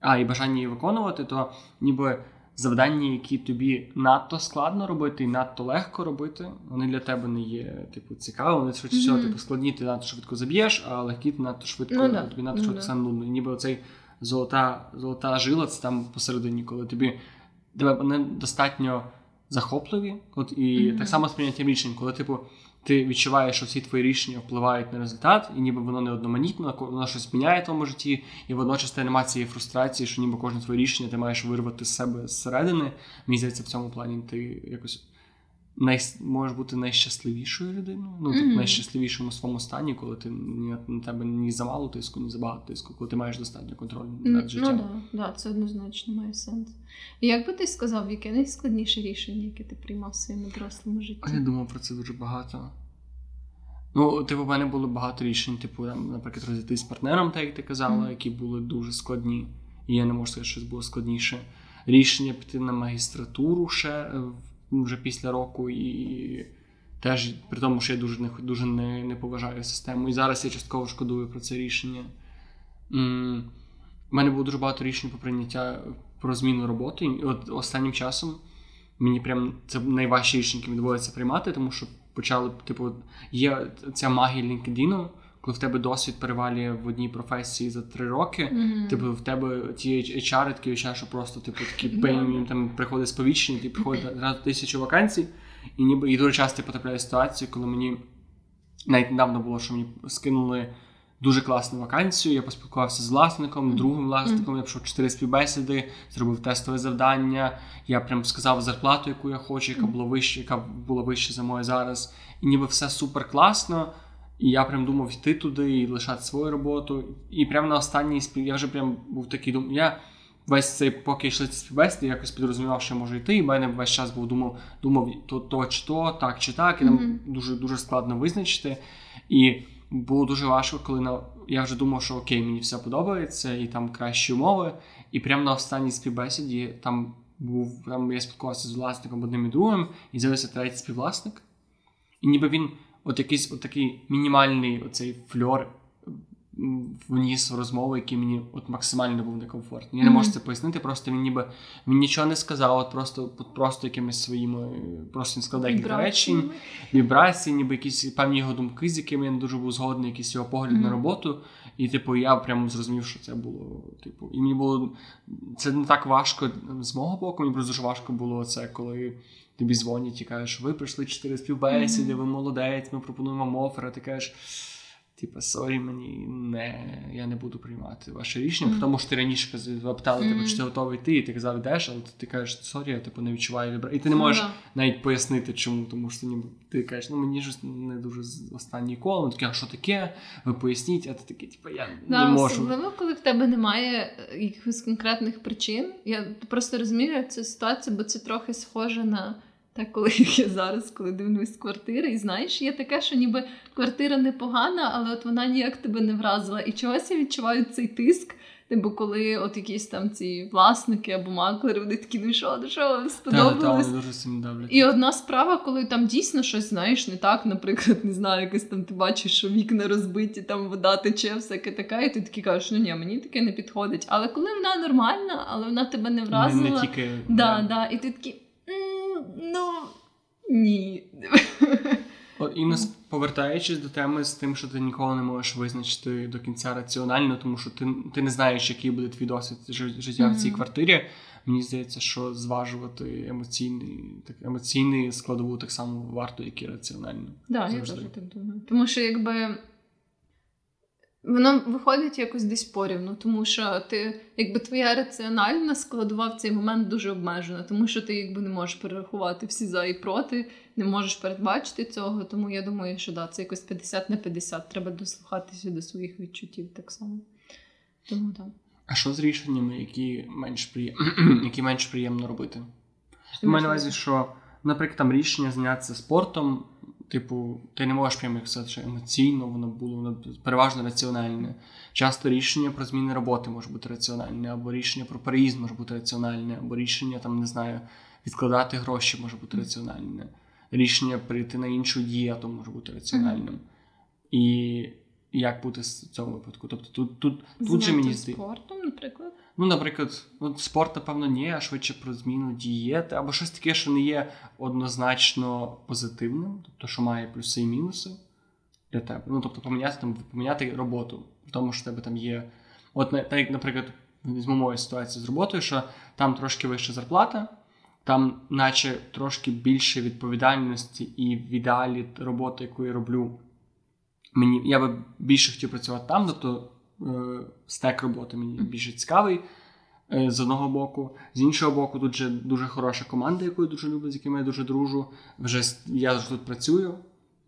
а, і бажання її виконувати, то ніби завдання, які тобі надто складно робити і надто легко робити, вони для тебе не є, типу, цікаві. Вони швидше всього, mm-hmm. типу, складні, ти надто швидко заб'єш, а легкі ти надто швидко ну, да. тобі надто швидко стане нудно. І ніби оцей золота золота жила, це там посередині, коли тобі тебе недостатньо захопливі, от і mm-hmm. так само з прийняттям рішень, коли, типу ти відчуваєш, що всі твої рішення впливають на результат, і ніби воно не одноманітно, воно щось міняє в твоєму житті, і водночас ти немає цієї фрустрації, що ніби кожне твоє рішення ти маєш вирвати з себе зсередини. Мені здається, в цьому плані ти якось най... можеш бути найщасливішою людиною. Ну, mm-hmm. найщасливішому своєму стані, коли ти на тебе ні замало тиску, ні забагато тиску, коли ти маєш достатньо контролю над життям. Ну да, да, це однозначно має сенс. Як би ти сказав, яке найскладніше рішення, яке ти приймав в своєму дорослому житті? А я думав про це дуже багато. Ну, типу, в мене було багато рішень, типу, там, наприклад, розійтись з партнером, так як ти казала, mm-hmm. які були дуже складні. І я не можу сказати, що це було складніше. Рішення піти на магістратуру ще е, вже після року, і теж при тому, що я дуже не дуже не, не поважаю систему. І зараз я частково шкодую про це рішення. У мене було дуже багато рішень про прийняття про зміну роботи. І от останнім часом мені прям це найважчі рішення, які доводиться приймати, тому що почали, типу, є ця магія LinkedIn, коли в тебе досвід перевалює в одній професії за три роки, mm-hmm. типу в тебе ті HR, такі HR, що просто типу такі пень, там приходить сповіщення, ти приходить одразу тисячу вакансій, і ніби і дуже часто потрапляю в ситуацію, коли мені навіть недавно було, що мені скинули дуже класну вакансію. Я поспілкувався з власником, другим власником. Я пішов чотири співбесіди, зробив тестове завдання. Я прям сказав зарплату, яку я хочу, яка була вища, яка була вища за моє зараз. І ніби все супер класно. І я прям думав йти туди і лишати свою роботу. І прямо на останній спів я вже прям був такий думав. Я весь цей, поки йшли ці співбесіди, я якось підрозумівав, що я можу йти, і в мене весь час був думав, думав то, то чи то, так чи так, і нам Мгм. дуже дуже складно визначити. І було дуже важко, коли на я вже думав, що окей, мені все подобається, і там кращі умови. І прямо на останній співбесіді там був там я спілкувався з власником одним і другим, і з'явився третій співвласник. І ніби він, от якийсь от такий мінімальний оцей фльор вніс в розмову, який мені от максимально був некомфортний. Я не можу це пояснити, просто він ніби він нічого не сказав, от просто, от просто якимись своїми, просто він сказав декілька речень вібрації, ніби якісь певні його думки, з якими я не дуже був згодний, якийсь його погляд Мгм. на роботу. І, типу, я прямо зрозумів, що це було. Типу, і мені було це не так важко з мого боку. Мені просто дуже важко було це, коли тобі дзвонять і кажеш, ви прийшли чотири співбесіди, ви молодець, ми пропонуємо вам офер, а ти кажеш. Типа, сорі, мені не, я не буду приймати ваше рішення, Мгм. тому що ти раніше каз- питали тебе, чи ти готовий йти, і ти казав, йдеш, але ти кажеш, сорі, я типу не відчуваю вайбра. І ти не Ну, можеш да. навіть пояснити, чому, тому що ніби ти кажеш, ну мені ж не дуже останній коло, ну таке, а що таке? Ви поясніть, а ти такий, типу, я Да, не можу. Особливо, коли в тебе немає е, якихось конкретних причин. Я просто розумію цю ситуацію, бо це трохи схоже на те, коли я зараз, коли дивлюсь квартири, і знаєш, є таке, що ніби квартира непогана, але от вона ніяк тебе не вразила. І чогось я відчуваю цей тиск. Типу, коли от якісь там ці власники або маклери, вони такі, ну що, ну що, вам Та, та, дуже сильно давлять. І одна справа, коли там дійсно щось знаєш, не так, наприклад, не знаю, якось там ти бачиш, що вікна розбиті, там вода тече, всяке таке, і ти такий кажеш, ну ні, мені таке не підходить. Але коли вона нормальна, але вона тебе не не, вразила, не тільки да, да, і ти такий, «М, ну ні. От, і нас повертаючись до теми з тим, що ти ніколи не можеш визначити до кінця раціонально, тому що ти, ти не знаєш, який буде твій досвід жи- життя в цій квартирі. Мені здається, що зважувати емоційний, так, емоційний складову так само варто, як і раціонально. Да, я теж так думаю. Тому що якби. Воно виходить якось десь порівну, тому що ти, якби твоя раціональна складова в цей момент дуже обмежена, тому що ти якби не можеш перерахувати всі за і проти, не можеш передбачити цього. Тому я думаю, що да, це якось 50 на 50. Треба дослухатися до своїх відчуттів так само. Тому так. А що з рішеннями, які менш приєм... які менш приємно робити? Мене на увазі, що, наприклад, там рішення зайнятися спортом, типу, ти не можеш прямо як сказати, що емоційно воно було воно переважно раціональне. Часто рішення про зміни роботи може бути раціональне, або рішення про переїзд може бути раціональне, або рішення там, не знаю, відкладати гроші може бути раціональне. Рішення перейти на іншу дієту може бути раціональним. І як бути в цьому випадку? Тобто тут, тут, тут же мені здається. спортом, наприклад. Ну, наприклад, от спорт, напевно, ні, а швидше про зміну дієти, або щось таке, що не є однозначно позитивним, тобто, що має плюси і мінуси для тебе. Ну, тобто, поміняти там, поміняти роботу, тому, що в тебе там є. От так, як, наприклад, візьму мою ситуацію з роботою, що там трошки вища зарплата, там, наче трошки більше відповідальності і в ідеалі роботи, яку я роблю. Мені я би більше хотів працювати там, тобто е, стек роботи мені більше цікавий е, з одного боку. З іншого боку, тут же дуже хороша команда, яку я дуже люблю, з якими я дуже дружу. Вже я вже тут працюю.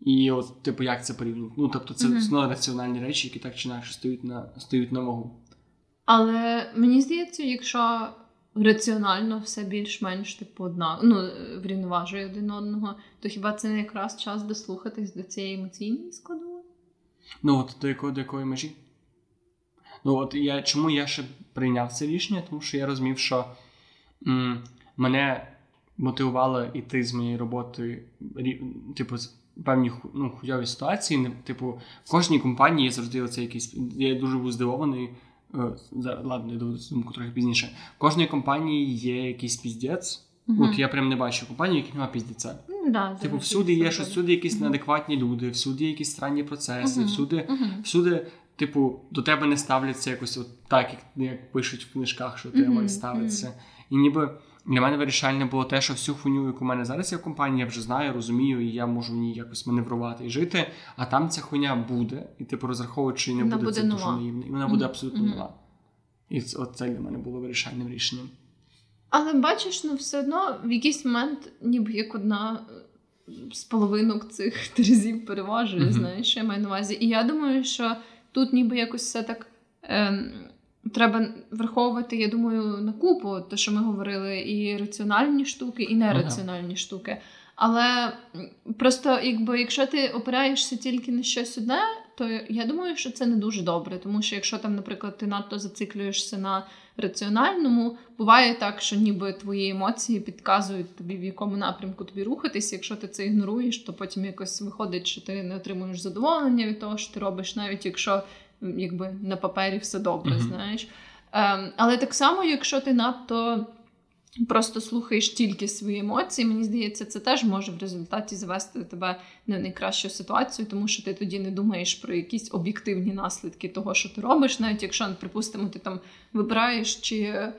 І от, типу, як це порівняти? Ну, тобто, це Мгм. знову раціональні речі, які так чи інакше стоять на, стоять на вагу. Але мені здається, якщо раціонально все більш-менш типу одна, ну, врівноважує один одного, то хіба це не якраз час дослухатись до цієї емоційної складової? Ну, от до якої, до якої межі? Ну, от я чому я ще прийняв це рішення? Тому що я розумів, що м, мене мотивувало йти з моєї роботи, рі- типу, певні ну, хуйові ситуації. Не- Типу, в кожній компанії завжди оце якийсь. Я дуже був здивований. е, Ладно, я доведу думку трохи пізніше. В кожній компанії є якийсь піздець. От я прям не бачу компанії, яких немає піздеця. Да, Типу, всюди є щось, всюди якісь Мгм. неадекватні люди, всюди якісь странні процеси, Мгм. всюди, Мгм. всюди, типу, до тебе не ставляться якось от так, як, як пишуть в книжках, що тебе має ставитися. І ніби для мене вирішальне було те, що всю хуйню, яку в мене зараз є в компанії, я вже знаю, розумію, і я можу в ній якось маневрувати і жити. А там ця хуйня буде, і типу розраховуючи, не буде, буде це дуже нова. наївно. І вона буде абсолютно нова. І от це для мене було вирішальним рішенням. Але бачиш, ну все одно в якийсь момент, ніби як одна е, з половинок цих терезів переважує, Мгм. знаєш, я маю на увазі. І я думаю, що тут ніби якось все так ем, треба враховувати, я думаю, на купу, те, що ми говорили, і раціональні штуки, і нераціональні штуки. Але просто, якби, якщо ти опираєшся тільки на щось одне, то я думаю, що це не дуже добре. Тому що якщо там, наприклад, ти надто зациклюєшся на раціональному, буває так, що ніби твої емоції підказують тобі, в якому напрямку тобі рухатись. Якщо ти це ігноруєш, то потім якось виходить, що ти не отримуєш задоволення від того, що ти робиш, навіть якщо якби на папері все добре, mm-hmm. знаєш. Ем, Але так само, якщо ти надто просто слухаєш тільки свої емоції, мені здається, це теж може в результаті завести тебе не в найкращу ситуацію, тому що ти тоді не думаєш про якісь об'єктивні наслідки того, що ти робиш, навіть якщо, припустимо, ти там вибираєш чи.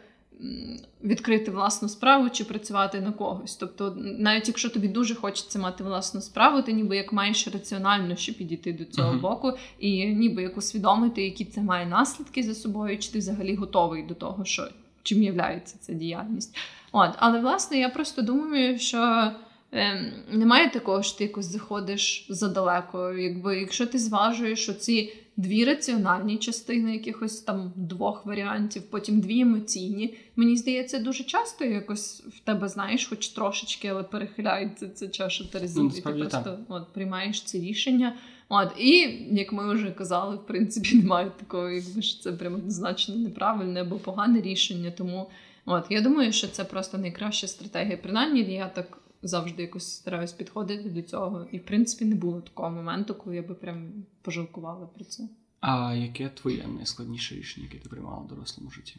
Відкрити власну справу чи працювати на когось. Тобто, навіть якщо тобі дуже хочеться мати власну справу, ти ніби як маєш раціонально ще підійти до цього uh-huh. боку, і ніби як усвідомити, які це має наслідки за собою, чи ти взагалі готовий до того, що чим являється ця діяльність. От, Але власне я просто думаю, що е, немає такого, що ти якось заходиш задалеко. Якби Якщо ти зважуєш оці дві раціональні частини якихось там двох варіантів, потім дві емоційні. Мені здається, дуже часто якось в тебе знаєш, хоч трошечки, але перехиляється це чаша Терезів, ну, ти просто от, приймаєш ці рішення. От, І як ми вже казали, в принципі, немає такого, якби що це прямо однозначно неправильне або погане рішення. Тому от я думаю, що це просто найкраща стратегія. Принаймні, я так завжди якось стараюсь підходити до цього. І в принципі не було такого моменту, коли я би прям пожалкувала про це. А яке твоє найскладніше рішення, яке ти приймала в дорослому житті?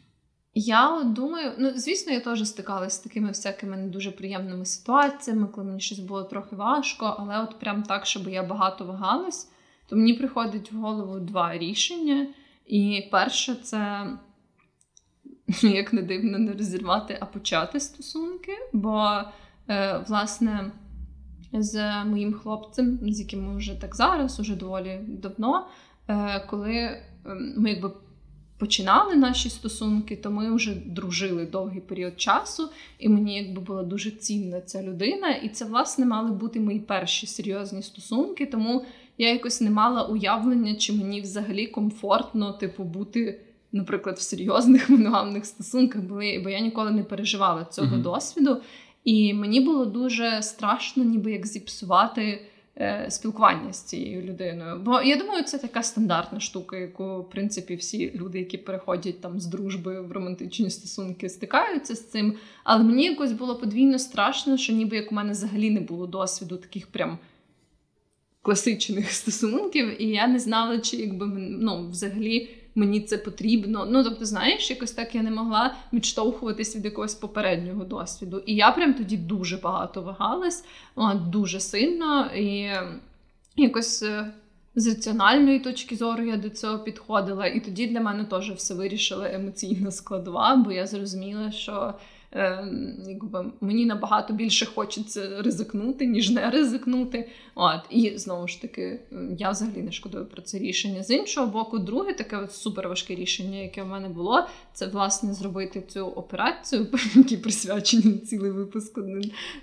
Я думаю, ну звісно, я теж стикалася з такими всякими не дуже приємними ситуаціями, коли мені щось було трохи важко, але от прям так, щоб я багато вагалась, то мені приходить в голову два рішення. І перше, це як не дивно не розірвати, а почати стосунки. Бо, е, власне, з моїм хлопцем, з яким ми вже так зараз, уже доволі давно, е, коли ем, ми якби починали наші стосунки, то ми вже дружили довгий період часу, і мені якби була дуже цінна ця людина. І це, власне, мали бути мої перші серйозні стосунки. Тому я якось не мала уявлення, чи мені взагалі комфортно, типу, бути. Наприклад, в серйозних моногамних стосунках, бо я ніколи не переживала цього mm-hmm. досвіду, і мені було дуже страшно, ніби як зіпсувати спілкування з цією людиною. Бо я думаю, це така стандартна штука, яку в принципі всі люди, які переходять там з дружби в романтичні стосунки, стикаються з цим. Але мені якось було подвійно страшно, що ніби як у мене взагалі не було досвіду таких прям. Класичних стосунків, і я не знала, чи якби ну, взагалі мені це потрібно. Ну тобто, знаєш, якось так я не могла відштовхуватись від якогось попереднього досвіду. І я прям тоді дуже багато вагалась, дуже сильно і якось. Е, з раціональної точки зору я до цього підходила, і тоді для мене теж все вирішила емоційна складова, бо я зрозуміла, що якби, мені набагато більше хочеться ризикнути, ніж не ризикнути. От, І знову ж таки, я взагалі не шкодую про це рішення. З іншого боку, друге таке суперважке рішення, яке в мене було, це власне зробити цю операцію, які присвячені цілий випуск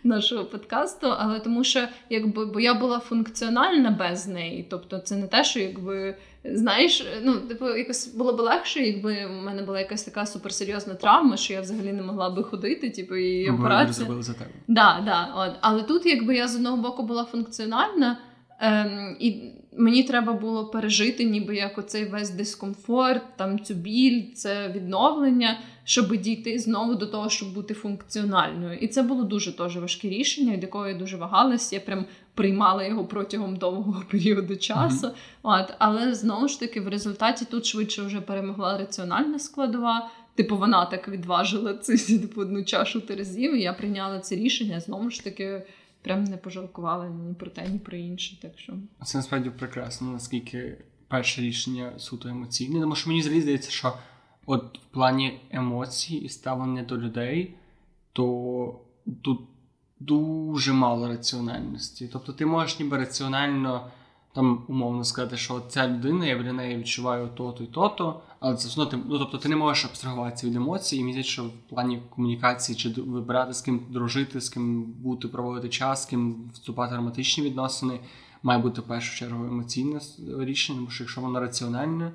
нашого подкасту. Але тому що якби бо я була функціональна без неї, тобто це не те, що якби. Знаєш, ну типу, якось було б легше, якби в мене була якась така суперсерйозна травма, що я взагалі не могла би ходити, типу, і операція. за тебе. Да, да, от. Але тут, якби я з одного боку була функціональна, ем, і мені треба було пережити, ніби як оцей весь дискомфорт, там цю біль, це відновлення, щоб дійти знову до того, щоб бути функціональною. І це було дуже теж важке рішення, від якого я дуже вагалась. Я прям приймала його протягом довгого періоду часу. Mm-hmm. От, Але знову ж таки, в результаті тут швидше вже перемогла раціональна складова. Типу, вона так відважила цю типу, одну чашу терезів, і я прийняла це рішення знову ж таки прям не пожалкували ні про те, ні про інше. Так що це насправді прекрасно, наскільки перше рішення суто емоційне. Тому що мені здається, що от в плані емоцій і ставлення до людей, то тут дуже мало раціональності. Тобто ти можеш ніби раціонально там умовно сказати, що ця людина, я для неї відчуваю то-то і то-то, але це ну, ти, ну, тобто ти не можеш абстрагуватися від емоцій, і мені що в плані комунікації чи вибирати з ким дружити, з ким бути, проводити час, з ким вступати в романтичні відносини, має бути в першу чергу емоційне рішення, тому що якщо воно раціональне,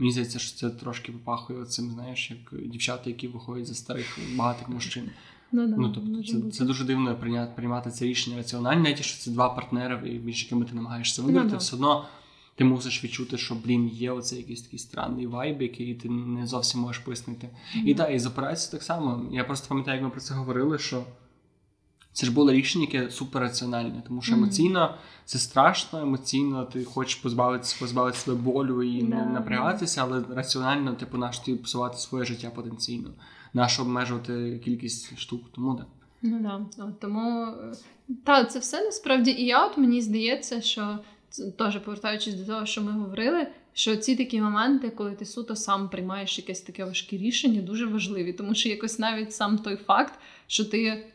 Мені здається, що це трошки попахує цим, знаєш, як дівчата, які виходять за старих багатих мужчин. Ну, да, ну тобто, це, це дуже дивно прийняти, приймати це рішення раціонально, навіть що це два партнери, між якими ти намагаєшся вибрати, ну, все одно ти мусиш відчути, що блін, є оцей якийсь такий странний вайб, який ти не зовсім можеш пояснити. Mm-hmm. І так, і з операцією так само. Я просто пам'ятаю, як ми про це говорили, що це ж було рішення, яке суперраціональне, тому що емоційно це страшно, емоційно ти хочеш позбавитися позбавити себе болю і не напрягатися, але раціонально типу наш ти псувати своє життя потенційно, наш обмежувати кількість штук. Тому так. Ну да. Тому е, та це все насправді і я от мені здається, що теж повертаючись до того, що ми говорили, що ці такі моменти, коли ти суто сам приймаєш якесь таке важке рішення, дуже важливі, тому що якось навіть сам той факт, що ти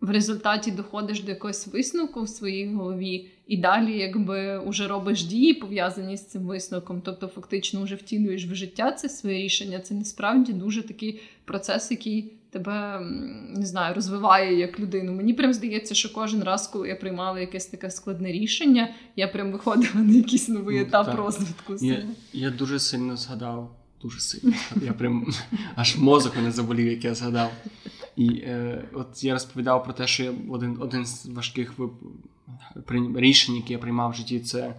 в результаті доходиш до якогось висновку в своїй голові, і далі, якби уже робиш дії, пов'язані з цим висновком, тобто фактично вже втілюєш в життя це своє рішення. Це насправді дуже такий процес, який тебе не знаю, розвиває як людину. Мені прям здається, що кожен раз, коли я приймала якесь таке складне рішення, я прям виходила на якийсь новий ну, етап так. розвитку. Я, я дуже сильно згадав. Дуже сильно. Я прям аж мозок не заболів, як я згадав. І е, от я розповідав про те, що я один один з важких вип... рішень, які я приймав в житті, це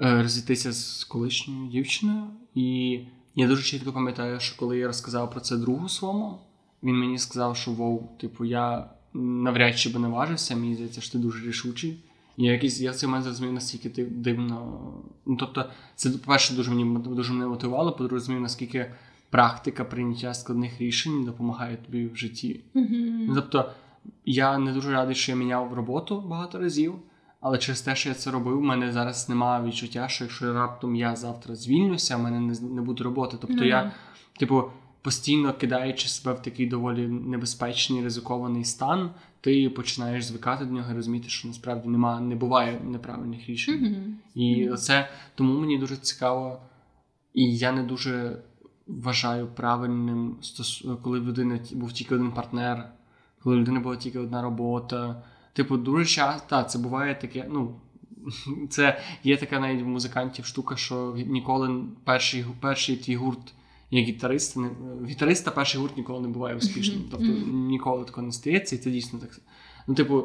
е, розійтися з колишньою дівчиною. І я дуже чітко пам'ятаю, що коли я розказав про це другу своєму, він мені сказав, що вов, типу, я навряд чи би не важився, мені здається, що ти дуже рішучий. І якийсь я в цей момент зрозумів, наскільки ти дивно. Ну тобто, це по-перше, дуже мені дуже мене мотивувало, по-друге, зрозумів, наскільки практика прийняття складних рішень допомагає тобі в житті. Mm-hmm. Тобто, я не дуже радий, що я міняв роботу багато разів, але через те, що я це робив, у мене зараз немає відчуття, що якщо раптом я завтра звільнюся, в мене не не буде роботи. Тобто mm-hmm. я, типу, постійно кидаючи себе в такий доволі небезпечний ризикований стан, ти починаєш звикати до нього і розуміти, що насправді немає, не буває неправильних рішень. Mm-hmm. І mm-hmm. це тому мені дуже цікаво, і я не дуже вважаю правильним, коли в людини був тільки один партнер, коли в людини була тільки одна робота. Типу, дуже часто та, це буває таке. ну, Це є така навіть в музикантів штука, що ніколи перший перший твій гурт є гітарист. Не, гітариста перший гурт ніколи не буває успішним. Тобто ніколи такого не стається, і це дійсно так. Ну, типу,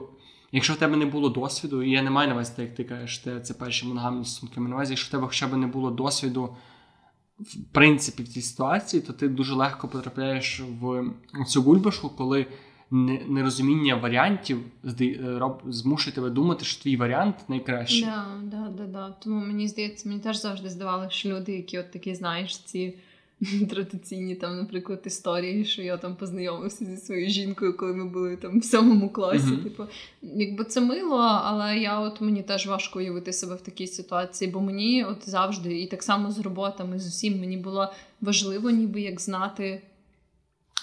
якщо в тебе не було досвіду, і я не маю на увазі, як ти кажеш, те, це перші моногамні стосунки, на увазі, якщо в тебе хоча б не було досвіду в принципі в цій ситуації, то ти дуже легко потрапляєш в цю бульбашку, коли нерозуміння варіантів змушує тебе думати, що твій варіант найкращий. Да, да, да, да. Тому мені здається, мені теж завжди здавалося, що люди, які от такі, знаєш, ці традиційні там, наприклад, історії, що я там познайомився зі своєю жінкою, коли ми були там в сьомому класі. Mm-hmm. Типу, якби це мило, але я от мені теж важко уявити себе в такій ситуації, бо мені от завжди, і так само з роботами, з усім мені було важливо, ніби як знати.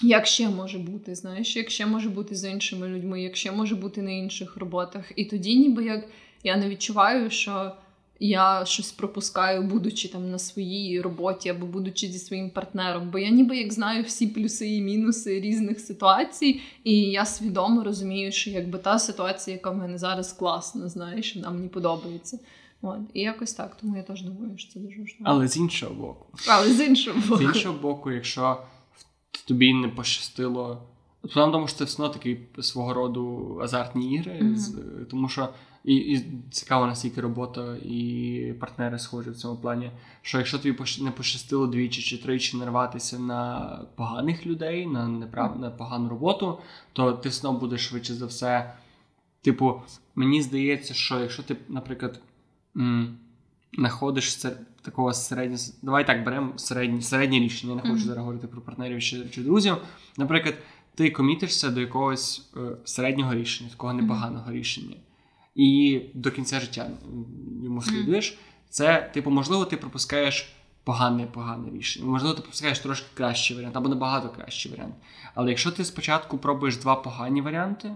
Як ще може бути, знаєш, як ще може бути з іншими людьми, як ще може бути на інших роботах. І тоді, ніби як я не відчуваю, що я щось пропускаю, будучи там на своїй роботі або будучи зі своїм партнером. Бо я ніби як знаю всі плюси і мінуси різних ситуацій, і я свідомо розумію, що якби та ситуація, яка в мене зараз класна, знаєш, вона мені подобається. От, І якось так, тому я теж думаю, що це дуже важливо. Але з іншого боку. Але з іншого боку. З іншого боку, якщо тобі не пощастило. Тому що це все одно такі свого роду азартні ігри, mm-hmm. тому що і і цікаво, наскільки робота і партнери схожі в цьому плані. Що якщо тобі не пощастило двічі чи тричі нарватися на поганих людей, на неправ... на погану роботу, то ти все одно будеш швидше за все. Типу, мені здається, що якщо ти, наприклад, м- знаходиш такого середнього. Давай так беремо середнє середнє рішення. Я не хочу зараз говорити про партнерів чи, чи друзів. Наприклад, ти комітишся до якогось е, середнього рішення, такого непоганого рішення і до кінця життя йому слідуєш. Це, типу, можливо, ти пропускаєш погане погане рішення. Можливо, ти пропускаєш трошки кращий варіант або набагато кращий варіант. Але якщо ти спочатку пробуєш два погані варіанти,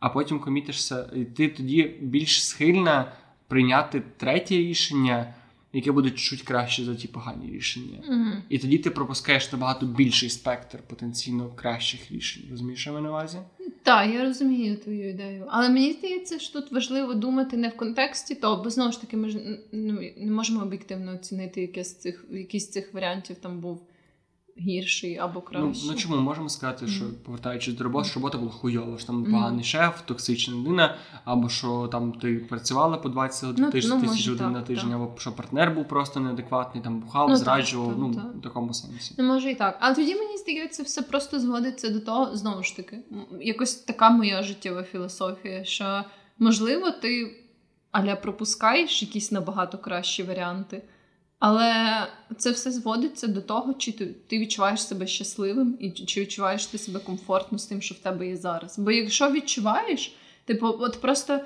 а потім комітишся, і ти тоді більш схильна прийняти третє рішення, яке буде чуть краще за ті погані рішення. Мгм. І тоді ти пропускаєш набагато більший спектр потенційно кращих рішень. Розумієш, що я маю на увазі? Так, я розумію твою ідею. Але мені здається, що тут важливо думати не в контексті того, бо знову ж таки, ми ж ну, не можемо об'єктивно оцінити, яке з цих, який з цих варіантів там був гірший або Ну, кращий. ну чому ми можемо сказати, що повертаючись до роботи, що робота була хуйова, що там поганий шеф, токсична людина, або що там ти працювала по 20 Ну, тисяч, ну, тисяч може, годин так, на тиждень, так. або що партнер був просто неадекватний, там бухав, Ну, зраджував, так, ну так. в такому сенсі. Ну, може і так. Але тоді мені здається, все просто зводиться до того, знову ж таки, якось така моя життєва філософія, що можливо ти аля пропускаєш якісь набагато кращі варіанти, але це все зводиться до того, чи ти, ти відчуваєш себе щасливим і чи відчуваєш ти себе комфортно з тим, що в тебе є зараз. Бо якщо відчуваєш, типу, от просто.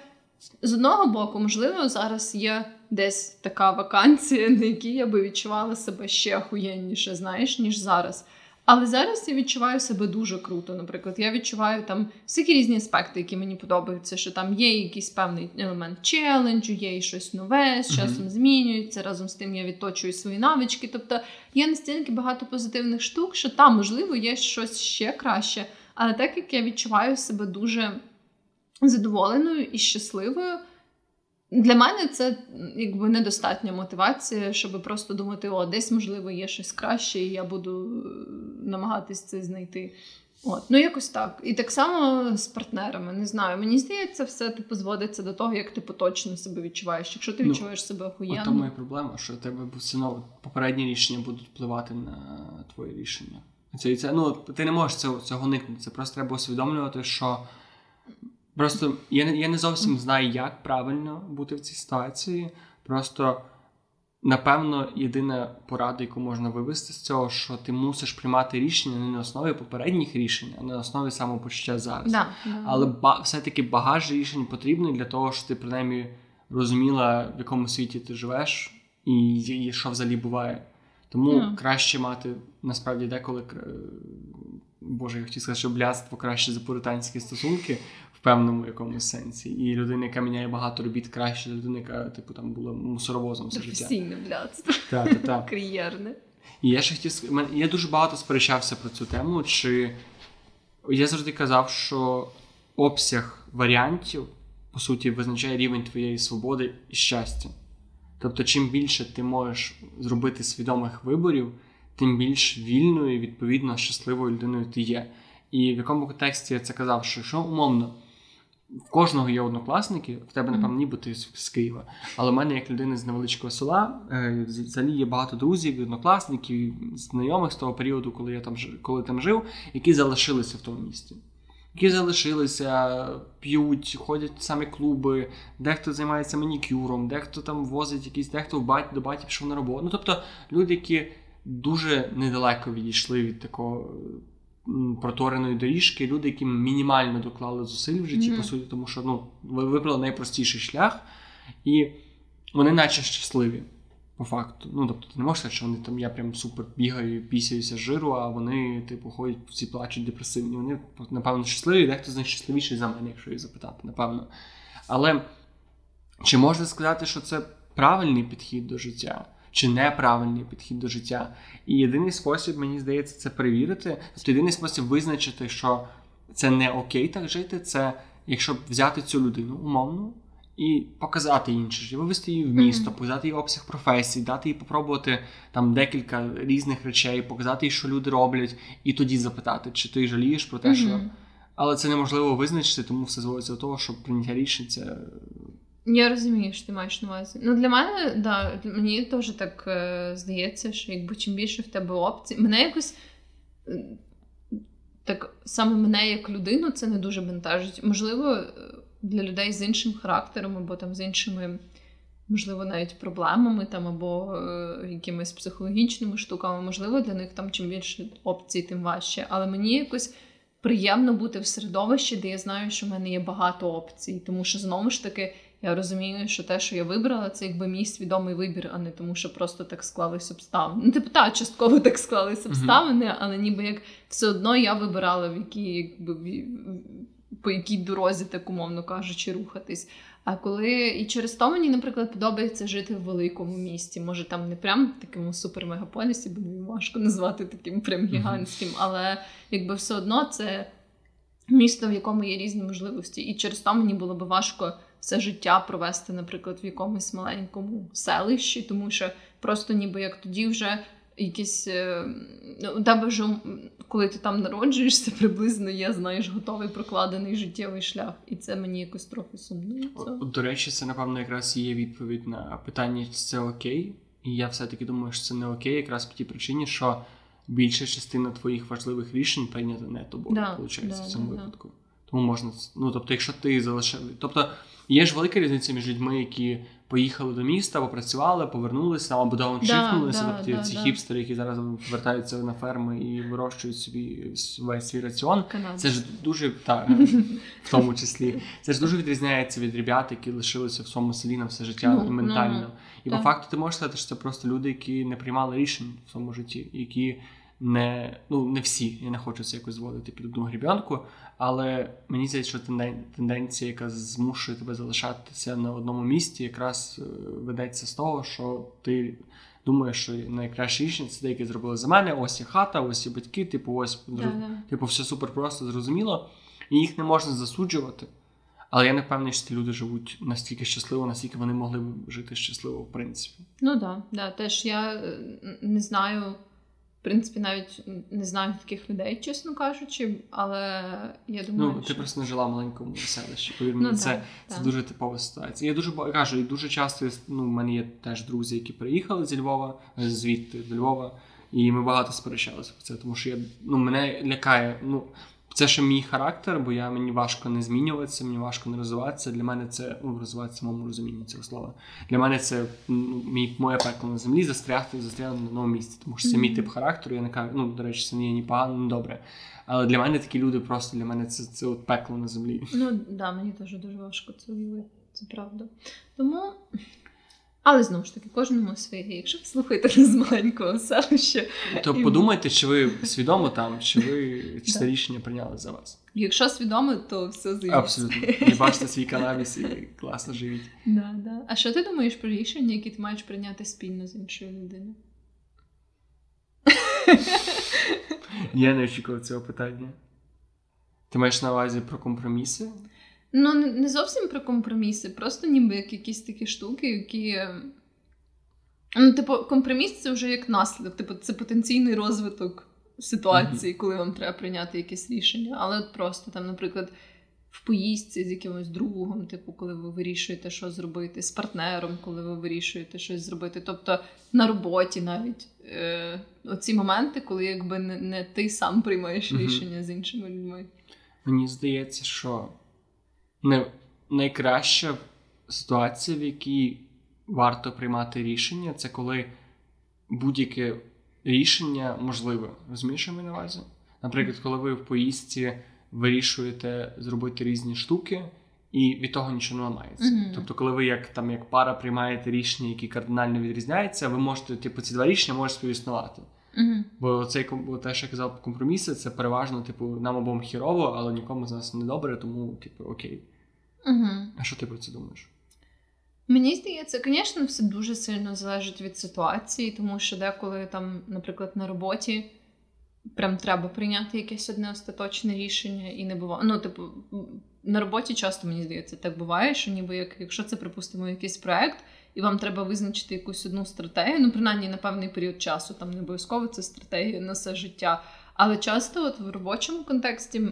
З одного боку, можливо, зараз є десь така вакансія, на якій я би відчувала себе ще охуєнніше, знаєш, ніж зараз. Але зараз я відчуваю себе дуже круто. Наприклад, я відчуваю там всякі різні аспекти, які мені подобаються, що там є якийсь певний елемент челенджу, є і щось нове, з часом змінюється. Разом з тим я відточую свої навички. Тобто є настільки багато позитивних штук, що там, можливо, є щось ще краще. Але так як я відчуваю себе дуже задоволеною і щасливою. Для мене це якби недостатня мотивація, щоб просто думати, о, десь можливо є щось краще, і я буду е, намагатись це знайти. От, ну якось так. І так само з партнерами. Не знаю. Мені здається, все типу зводиться до того, як ти поточно себе відчуваєш. Якщо ти Ну, відчуваєш себе охуєнно. тому і проблема, що тебе все одно попередні рішення будуть впливати на твої рішення. Це, і це, ну, ти не можеш цього, цього уникнути. Це просто треба усвідомлювати, що просто я, не- я не зовсім знаю, як правильно бути в цій ситуації. Просто, напевно, єдина порада, яку можна вивести з цього, що ти мусиш приймати рішення не на основі попередніх рішень, а на основі самопочуття зараз. Да. Але ба- все-таки багаж рішень потрібний для того, щоб ти принаймні розуміла, в якому світі ти живеш, і, і що взагалі буває. Тому Ну. краще мати насправді деколи Боже, я хотів сказати, що блядство краще за пуританські стосунки певному якомусь сенсі. І людина, яка міняє багато робіт, краще людина, яка типу там була мусоровозом все життя. Професійне блядство. Так, так. Кар'єрне. І я ще хотів я дуже багато сперечався про цю тему. Чи я завжди казав, що обсяг варіантів по суті визначає рівень твоєї свободи і щастя. Тобто, чим більше ти можеш зробити свідомих виборів, тим більш вільною і відповідно щасливою людиною ти є. І в якому контексті я це казав, що, що умовно. В кожного є однокласники, в тебе, напевно, ніби ти з Києва. Але в мене, як людини з невеличкого села, е, взагалі є багато друзів, однокласників, знайомих з того періоду, коли я там коли там жив, які залишилися в тому місті. Які залишилися, п'ють, ходять в самі клуби, дехто займається манікюром, дехто там возить якісь, дехто в бать, до баті пішов на роботу. Ну тобто люди, які дуже недалеко відійшли від такого протореної доріжки, люди, які мінімально доклали зусиль в житті, Мгм. по суті, тому що ну, ви вибрали найпростіший шлях, і вони наче щасливі. По факту. Ну, тобто, ти не можеш сказати, що вони там я прям супер бігаю, пісяюся жиру, а вони, типу, ходять, всі плачуть депресивні. Вони, напевно, щасливі, дехто з них щасливіший за мене, якщо їх запитати, напевно. Але чи можна сказати, що це правильний підхід до життя, чи неправильний підхід до життя? І єдиний спосіб, мені здається, це перевірити. Тобто єдиний спосіб визначити, що це не окей так жити, це якщо взяти цю людину умовно і показати іншим, вивести її в місто, показати їй обсяг професій, дати їй попробувати там декілька різних речей, показати їй, що люди роблять, і тоді запитати, чи ти жалієш про те, що. Але це неможливо визначити, тому все зводиться до того, що прийняття рішень це Я розумію, що ти маєш на увазі. Ну, для мене, да, мені теж так е, здається, що якби чим більше в тебе опцій, мене якось. Так саме мене як людину це не дуже бентежить. Можливо, е, для людей з іншим характером, або там з іншими, можливо, навіть проблемами там, або е, якимись психологічними штуками, можливо, для них там чим більше опцій, тим важче. Але мені якось приємно бути в середовищі, де я знаю, що в мене є багато опцій. Тому що знову ж таки я розумію, що те, що я вибрала, це якби мій свідомий вибір, а не тому, що просто так склались обставини. Ну, типу, та, частково так склались обставини, але ніби як все одно я вибирала, в якій якби по якій дорозі, так умовно кажучи, рухатись. А коли і через то мені, наприклад, подобається жити в великому місті. Може, там не прям такому супермегаполісі, бо мені важко назвати таким прям гігантським, але якби все одно це місто, в якому є різні можливості. І через то мені було би важко все життя провести, наприклад, в якомусь маленькому селищі, тому що просто ніби як тоді вже якісь е, ну, у тебе вже коли ти там народжуєшся, приблизно є, знаєш, готовий прокладений життєвий шлях, і це мені якось трохи сумно. До речі, це напевно якраз є відповідь на питання, чи це окей. І я все-таки думаю, що це не окей, якраз по тій причині, що більша частина твоїх важливих рішень прийнята не тобою, да, виходить, да, в цьому да, випадку. Тому можна ну, тобто, якщо ти залишив. Тобто є ж велика різниця між людьми, які поїхали до міста, попрацювали, повернулися або дауншифтнулися, да, тобто да, ці да. хіпстери, які зараз повертаються на ферми і вирощують собі весь свій раціон. Канада. Це ж дуже так, в тому числі. Це ж дуже відрізняється від ребят, які лишилися в своєму селі на все життя Ну, ментально. ну, і по факту ти можеш сказати, що це просто люди, які не приймали рішень в своєму житті, які не ну не всі, я не хочу це якось зводити під одну гріб'янку, але мені здається, що тенденція, яка змушує тебе залишатися на одному місці, якраз е, ведеться з того, що ти думаєш, що найкраще рішення це те, яке зробили за мене. Ось є хата, ось є батьки, типу, ось Да, да. типу, все супер просто зрозуміло, і їх не можна засуджувати. Але я не впевнений, що ці люди живуть настільки щасливо, наскільки вони могли б жити щасливо, в принципі. Ну так, да, да. теж я е, не знаю, в принципі, навіть не знаю таких людей, чесно кажучи, але я думаю, Ну, ти що... просто не жила в маленькому селищі. Повір Ну, це, так, це так. дуже типова ситуація. Я дуже кажу, і дуже часто ну, в мене є теж друзі, які приїхали зі Львова, е, звідти до Львова, і ми багато сперечалися про це, тому що я ну, мене лякає. Ну, це ще мій характер, бо я мені важко не змінюватися, мені важко не розвиватися. Для мене це ну, розвиватися в моєму розумінні цього слова. Для мене це ну, мій моє пекло на землі застрягти застрягти на новому місці. Тому що це мій тип характеру. Я не кажу, ну до речі, це не є ні погано, ні добре. Але для мене такі люди просто для мене це, це от пекло на землі. Ну, да, мені теж дуже важко це уявити, це правда. Тому. Але знову ж таки, кожному своє. Якщо ви слухаєте з маленького селища, То І- подумайте, чи ви свідомо там, чи ви чи це рішення прийняли за вас. якщо свідомо, то все заїсть. Абсолютно. Не бачите свій канабіс і класно живіть. Да, да. А що ти думаєш про рішення, які ти маєш прийняти спільно з іншою людиною? Я не очікував цього питання. Ти маєш на увазі про компроміси? Ну, не- зовсім про компроміси, просто ніби як якісь такі штуки, які. е, Ну, типу, компроміс це вже як наслідок, типу, це потенційний розвиток ситуації, коли вам треба прийняти якесь рішення. Але от просто там, наприклад, в поїздці з якимось другом, типу, коли ви вирішуєте, що зробити, з партнером, коли ви вирішуєте щось зробити. Тобто на роботі навіть е, оці моменти, коли якби не, не ти сам приймаєш рішення з іншими людьми. Мені здається, що не найкраща ситуація, в якій варто приймати рішення, це коли будь-яке рішення можливе. Розумієш, що я маю на увазі? Наприклад, коли ви в поїздці вирішуєте зробити різні штуки, і від того нічого не ламається. Мгм. Тобто, коли ви як там як пара приймаєте рішення, які кардинально відрізняються, ви можете, типу, ці два рішення можуть співіснувати. Угу. Бо цей те, що я казав, компроміси, це переважно, типу, нам обом хірово, але нікому з нас не добре, тому, типу, окей. Угу. А що ти про це думаєш? Мені здається, звісно, все дуже сильно залежить від ситуації, тому що деколи там, наприклад, на роботі прям треба прийняти якесь одне остаточне рішення і не буває. Ну, типу, на роботі часто мені здається, так буває, що ніби як якщо це, припустимо, якийсь проект, і вам треба визначити якусь одну стратегію, ну принаймні на певний період часу, там не обов'язково це стратегія на все життя. Але часто, от в робочому контексті,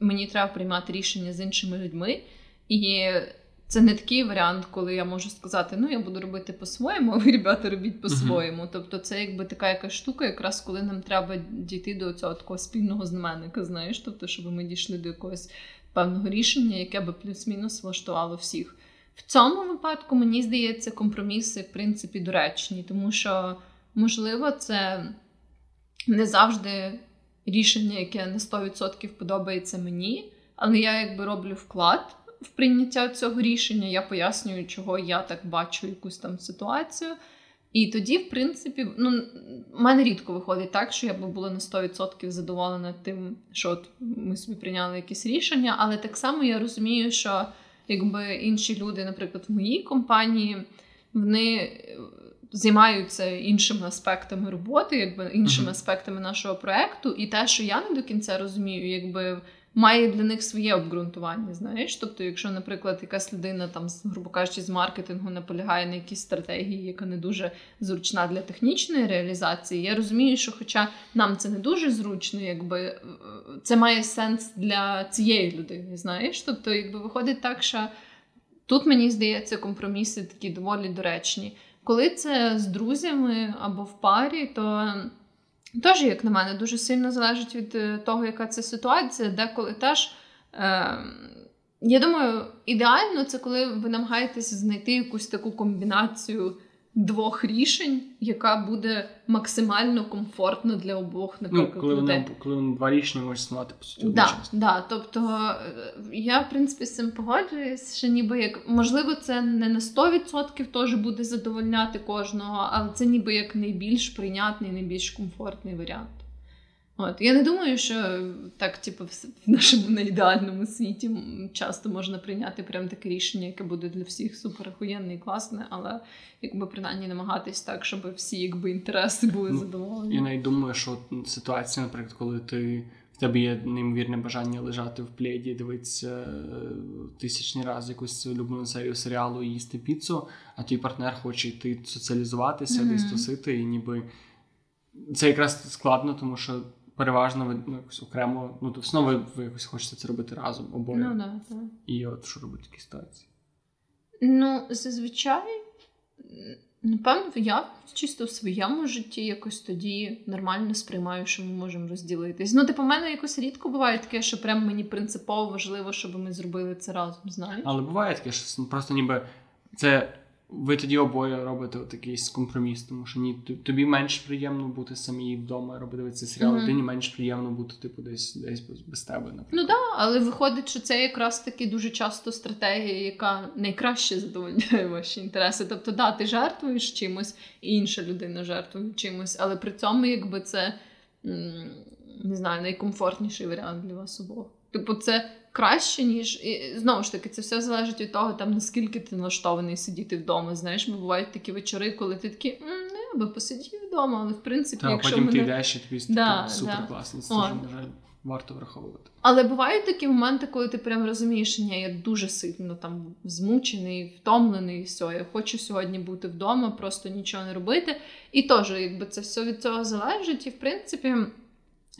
мені треба приймати рішення з іншими людьми, і це не такий варіант, коли я можу сказати, ну я буду робити по-своєму, а ви, ребята, робіть по-своєму. Тобто, це якби така якась штука, якраз коли нам треба дійти до цього такого спільного знаменника, знаєш, тобто, щоб ми дійшли до якогось певного рішення, яке би плюс-мінус влаштувало всіх. В цьому випадку мені здається, компроміси в принципі доречні, тому що можливо це не завжди рішення, яке на 100% подобається мені, але я якби роблю вклад в прийняття цього рішення. Я пояснюю, чого я так бачу якусь там ситуацію. І тоді, в принципі, ну, в мене рідко виходить так, що я б була на 100% задоволена тим, що от ми собі прийняли якісь рішення, але так само я розумію, що якби інші люди, наприклад, в моїй компанії, вони займаються іншими аспектами роботи, якби іншими аспектами нашого проекту, і те, що я не до кінця розумію, якби має для них своє обґрунтування. Знаєш, тобто, якщо, наприклад, якась людина там, грубо кажучи, з маркетингу наполягає на якійсь стратегії, яка не дуже зручна для технічної реалізації, я розумію, що, хоча нам це не дуже зручно, якби е, це має сенс для цієї людини. Знаєш, тобто, якби виходить так, що тут мені здається компроміси такі доволі доречні. Коли це з друзями або в парі, то теж, як на мене, дуже сильно залежить від е, того, яка це ситуація, деколи теж. Е, я думаю, ідеально це коли ви намагаєтесь знайти якусь таку комбінацію двох рішень, яка буде максимально комфортна для обох ну, наприклад, ну, коли людей. Вони, коли вони два рішення можуть існувати по суті. Да, да, Тобто е, я, в принципі, з цим погоджуюсь, що ніби як можливо, це не на 100% теж буде задовольняти кожного, але це ніби як найбільш прийнятний, найбільш комфортний варіант. От я не думаю, що так, типу, в нашому неідеальному світі часто можна прийняти прям таке рішення, яке буде для всіх суперохуєнне і класне, але якби принаймні намагатись так, щоб всі якби інтереси були ну, задоволені. Я навіть думаю, що ситуація, наприклад, коли ти. В тебе є неймовірне бажання лежати в пледі, дивитися е, тисячні рази якусь улюблену серію серіалу і їсти піцу, а твій партнер хоче йти соціалізуватися, mm-hmm. десь тусити, і ніби це якраз складно, тому що переважно ви ну, якось окремо, ну то все ви, ви якось хочете це робити разом обоє. Ну, да, да. І от що робити в такій ситуації? Ну, зазвичай, напевно, я чисто в своєму житті якось тоді нормально сприймаю, що ми можемо розділитись. Ну, типу, мене якось рідко буває таке, що прям мені принципово важливо, щоб ми зробили це разом. знаєш? Але буває таке, що просто ніби це ви тоді обоє робите от якийсь компроміс, тому що ні, тобі менш приємно бути самі вдома, робити цей серіал, mm-hmm. людині менш приємно бути, типу, десь десь без тебе. наприклад. Ну так, да, але виходить, що це якраз таки дуже часто стратегія, яка найкраще задовольняє ваші інтереси. Тобто, да, ти жертвуєш чимось, і інша людина жертвує чимось, але при цьому, якби це не знаю, найкомфортніший варіант для вас обох. Типу, це краще, ніж. І знову ж таки, це все залежить від того, там наскільки ти налаштований сидіти вдома. Знаєш, бо бувають такі вечори, коли ти такий, не, я би посидів вдома, але в принципі, Та, якщо потім мене... ти йдеш і тобі да, супер класно. Це дуже, на жаль, варто враховувати. Але бувають такі моменти, коли ти прям розумієш, що ні, я дуже сильно там змучений, втомлений, і все, я хочу сьогодні бути вдома, просто нічого не робити. І теж, якби це все від цього залежить, і в принципі.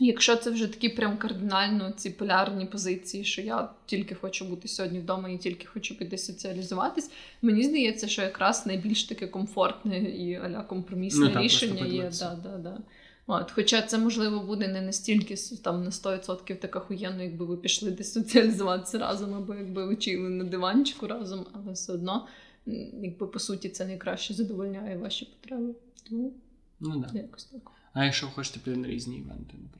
Якщо це вже такі прям кардинально ці полярні позиції, що я тільки хочу бути сьогодні вдома і тільки хочу піти соціалізуватись, мені здається, що якраз найбільш таке комфортне і аля компромісне ну, так, рішення є. Да, да, да. От, Хоча це можливо буде не настільки там на 100% так охуєнно, якби ви пішли десь соціалізуватися разом, або якби ви чили на диванчику разом, але все одно, якби по суті, це найкраще задовольняє ваші потреби. Тому ну, да. якось так. А якщо ви хочете піти на різні івенти, наприклад.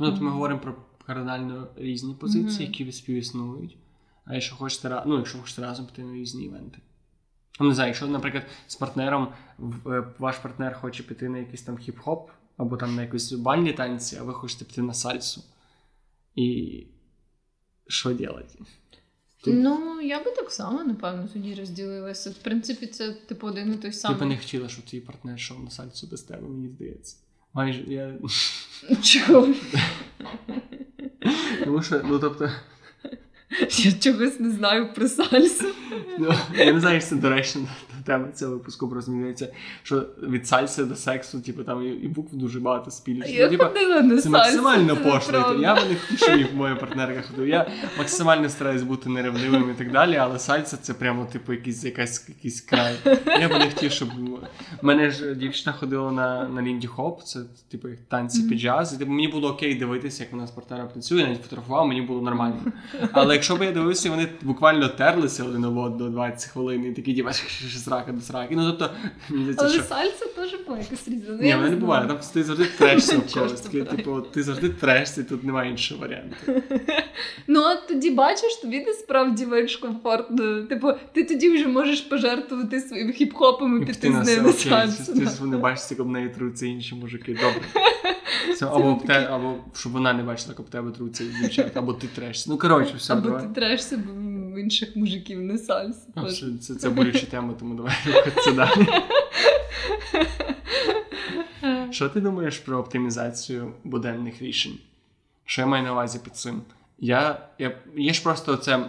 Ну, от ми говоримо про кардинально різні позиції, mm-hmm. які співіснують. А якщо хочете ну, якщо хочете разом піти на різні івенти. Ну, не знаю, якщо, наприклад, з партнером е, ваш партнер хоче піти на якийсь там хіп-хоп, або там на якісь бальні танці, а ви хочете піти на сальсу. І що робити? Тут... Ну, я би так само, напевно, тоді розділилася. В принципі, це типу один і той самий. Ти би не хотіла, щоб твій партнер йшов на сальцю без тебе, мені здається. Майже я. Чого? Тому що, ну тобто. Я чогось не знаю про сальсу. Ну, Я не знаю, як це доречно до теми цього випуску мені що від сальси до сексу, типу, там і букв дуже багато спільних. Я типу, ходила на Це максимально пошло. Я не хочу, щоб моя партнерка ходила. Я максимально стараюсь бути неревнивим і так далі, але сальса це прямо, типу, якийсь якась, якийсь край. Я би не хотів, щоб. У мене ж дівчина ходила на на Лінді Хоп, це типу танці під джаз. І типу, мені було окей дивитися, як вона з партнером працює, навіть фотографував, мені було нормально. Але якщо б я дивився, вони буквально терлися один об одного 20 хвилин, і такі діва срака до сраки. Ну, тобто, мені Але що... сальса теж була якась різна. Ну, Ні, я не буває, там ти завжди трешся в. Типу, ти завжди трешся, і тут немає іншого варіанту. Ну, от тоді бачиш, тобі насправді менш комфортно. Типу, ти тоді вже можеш пожертвувати своїм хіп-хопом і піти з ними сальсу. Ти ж не бачиш, як об неї труться інші мужики. Добре. Це, або, об те, або щоб вона не бачила, як об тебе труться дівчата, або ти трешся. Ну, коротше, все, Або давай. ти трешся бо в інших мужиків не теж. Це, це, це болюча тема, тому давай рухатися далі. Що ти думаєш про оптимізацію буденних рішень? Що я маю на увазі під цим? Я, я, є ж просто це,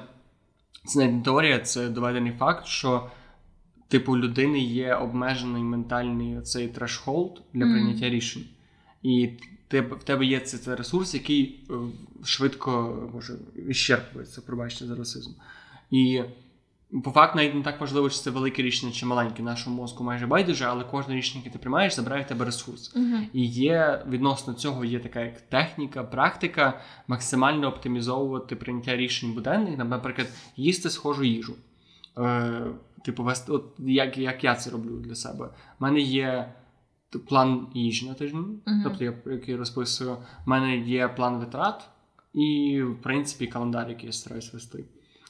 це не теорія, це доведений факт, що типу людини є обмежений ментальний цей трешхолд для прийняття рішень. І ти, в тебе є цей, цей ресурс, який е, швидко може відщерпується, пробачте за расизм. І по факту навіть не так важливо, чи це велике рішення, чи маленьке. Нашому мозку майже байдуже, але кожне рішення, яке ти приймаєш, забирає в тебе ресурс. Мгм. І є відносно цього є така як техніка, практика максимально оптимізовувати прийняття рішень буденних, наприклад, їсти схожу їжу. Е, типу, от як, як я це роблю для себе. У мене є план їжі на тиждень, Мгм. тобто я який розписую. У мене є план витрат і, в принципі, календар, який я стараюсь вести.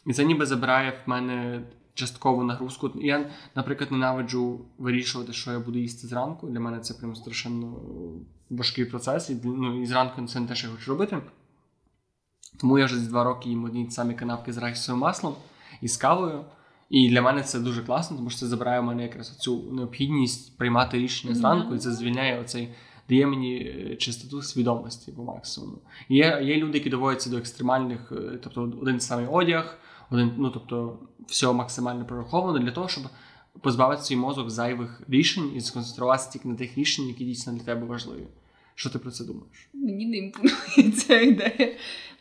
І це ніби забирає в мене часткову нагрузку. Я, наприклад, ненавиджу вирішувати, що я буду їсти зранку. Для мене це прям страшенно важкий процес. І, ну, і зранку це не те, що я хочу робити. Тому я вже з два роки їм одні самі канапки з райсовим маслом і з кавою. І для мене це дуже класно, тому що це забирає в мене якраз цю необхідність приймати рішення зранку, і це звільняє оцей. Дає мені е, чистоту свідомості по максимуму. Є, є люди, які доводяться до екстремальних, е, тобто один самий одяг, один, ну тобто все максимально прораховано для того, щоб позбавити свій мозок зайвих рішень і сконцентруватися тільки на тих рішеннях, які дійсно для тебе важливі. Що ти про це думаєш? Мені не імпонує ця ідея.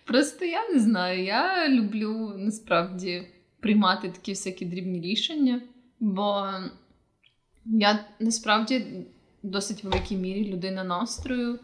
Просто я не знаю. Я люблю насправді приймати такі всякі дрібні рішення, бо я насправді в досить великій мірі людина настрою.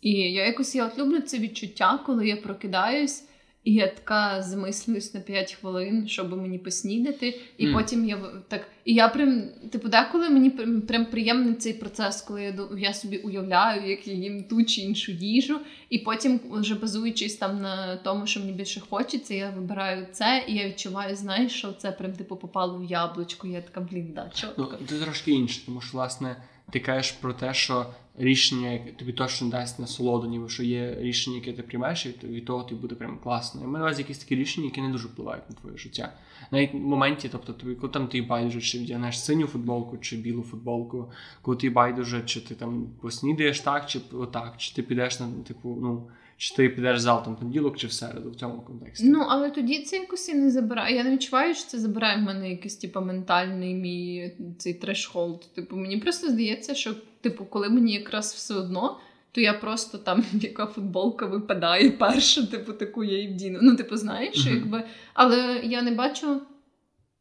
І я якось я от люблю це відчуття, коли я прокидаюсь, і я така замислююсь на 5 хвилин, щоб мені поснідати, і Мгм. потім я так. І я прям, типу, деколи мені прям, приємний цей процес, коли я, я собі уявляю, як я їм ту чи іншу їжу, і потім, вже базуючись там на тому, що мені більше хочеться, я вибираю це, і я відчуваю, знаєш, що це прям типу попало в яблучко. Я така, блін, да, Ну, це трошки інше, тому що, власне, ти кажеш про те, що рішення тобі точно дасть насолоду, ніби що є рішення, яке ти приймаєш, і від того тобі буде прям класно. І маю на увазі якісь такі рішення, які не дуже впливають на твоє життя. Навіть в моменті, тобто тобі, коли там ти байдуже, чи вдягнеш синю футболку, чи білу футболку, коли ти байдуже, чи ти там поснідаєш так, чи отак, чи ти підеш на типу, ну. Чи ти підеш зал там понеділок чи в середу в цьому контексті? Ну, але тоді це якось і не забирає. Я не відчуваю, що це забирає в мене якийсь типу, ментальний мій цей трешхолд. Типу, мені просто здається, що типу, коли мені якраз все одно, то я просто там яка футболка випадає перша, типу, таку я і вдіну. Ну, типу, знаєш, Мгм. якби. Але я не бачу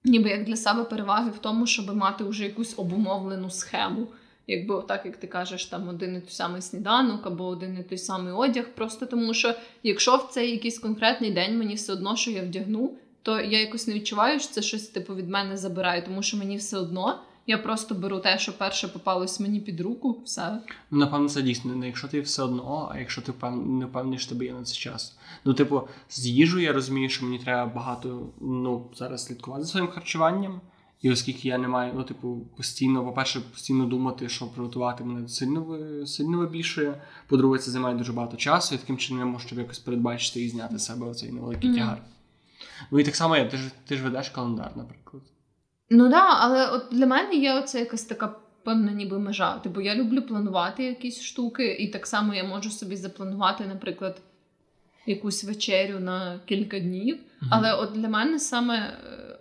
ніби як для себе переваги в тому, щоб мати вже якусь обумовлену схему. Якби отак, як ти кажеш, там один і той самий сніданок або один і той самий одяг. Просто тому, що якщо в цей якийсь конкретний день мені все одно, що я вдягну, то я якось не відчуваю, що це щось типу від мене забирає, тому що мені все одно. Я просто беру те, що перше попалось мені під руку, все. Ну, напевно, це дійсно не якщо ти все одно, а якщо ти не впевнений, що тебе є на це час. Ну, типу, з їжею я розумію, що мені треба багато ну, зараз слідкувати за своїм харчуванням. І оскільки я не маю, ну, типу, постійно, по-перше, постійно думати, що приготувати мене сильно, сильно вибільшує. По-друге, це займає дуже багато часу, і таким чином я можу щоб якось передбачити і зняти з себе оцей невеликий Мгм. тягар. Ну і так само я, ти ж, ти ж ведеш календар, наприклад. Ну так, да, але от для мене є оце якась така певна ніби межа. Типу, я люблю планувати якісь штуки, і так само я можу собі запланувати, наприклад, якусь вечерю на кілька днів. Мгм. Але от для мене саме е,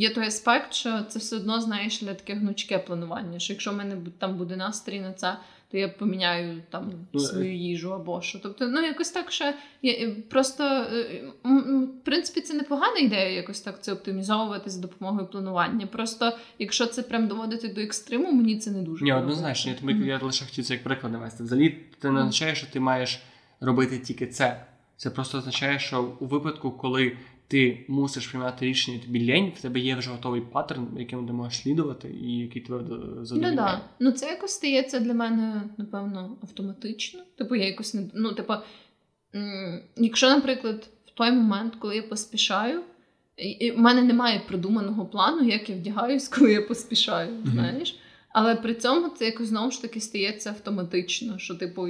є той аспект, що це все одно знаєш для таке гнучке планування. Що якщо в мене там буде настрій на це, то я поміняю там Ну, свою їжу або що. Тобто, ну якось так ще я е, просто е, в принципі це непогана ідея, якось так це оптимізовувати за допомогою планування. Просто якщо це прям доводити до екстриму, мені це не дуже Ні, однозначно, я тобі Мгм. я лише хотів це як приклад навести. Взагалі, це не означає, що ти маєш робити тільки це. Це просто означає, що у випадку, коли ти мусиш приймати рішення, тобі лень, в тебе є вже готовий паттерн, яким ти можеш слідувати, і який тебе задовольняє. Ну да. Ну це якось стається для мене, напевно, автоматично. Типу, я якось не ну, типу, якщо, наприклад, в той момент, коли я поспішаю, і в мене немає придуманого плану, як я вдягаюсь, коли я поспішаю, знаєш. Але при цьому це якось знову ж таки стається автоматично. Що, типу,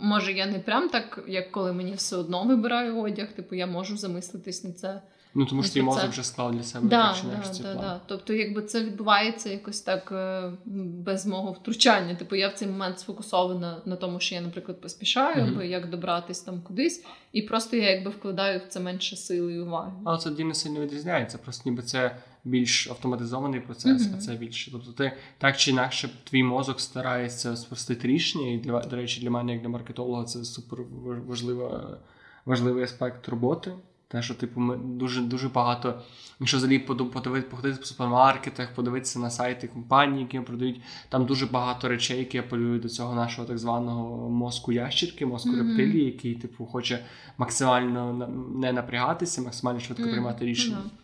може, я не прям так, як коли мені все одно вибираю одяг, типу, я можу замислитись на це. Ну, тому що твій мозок вже склав для себе да, так, да, да, да. Тобто, якби це відбувається якось так е, без мого втручання. Типу, я в цей момент сфокусована на тому, що я, наприклад, поспішаю, mm-hmm. аби як добратись там кудись, і просто я якби вкладаю в це менше сили і уваги. Але це не сильно відрізняється. Просто ніби це більш автоматизований процес, mm-hmm. а це більше. Тобто, ти так чи інакше твій мозок старається спростити рішення, і для до речі, для мене, як для маркетолога, це супер важлива, важливий аспект роботи. Те, що типу, ми дуже дуже багато, якщо взагалі походити в супермаркетах, подивитися на сайти компаній, які продають, там дуже багато речей, які апелюють до цього нашого так званого мозку ящірки, мозку mm-hmm. рептилії, який типу хоче максимально не напрягатися, максимально швидко mm-hmm. приймати рішення. Mm-hmm.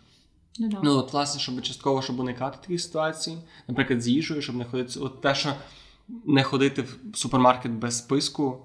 Ну, от, власне, щоб частково щоб уникати таких ситуацій, наприклад, з їжею, щоб не ходити. От те, що не ходити в супермаркет без списку.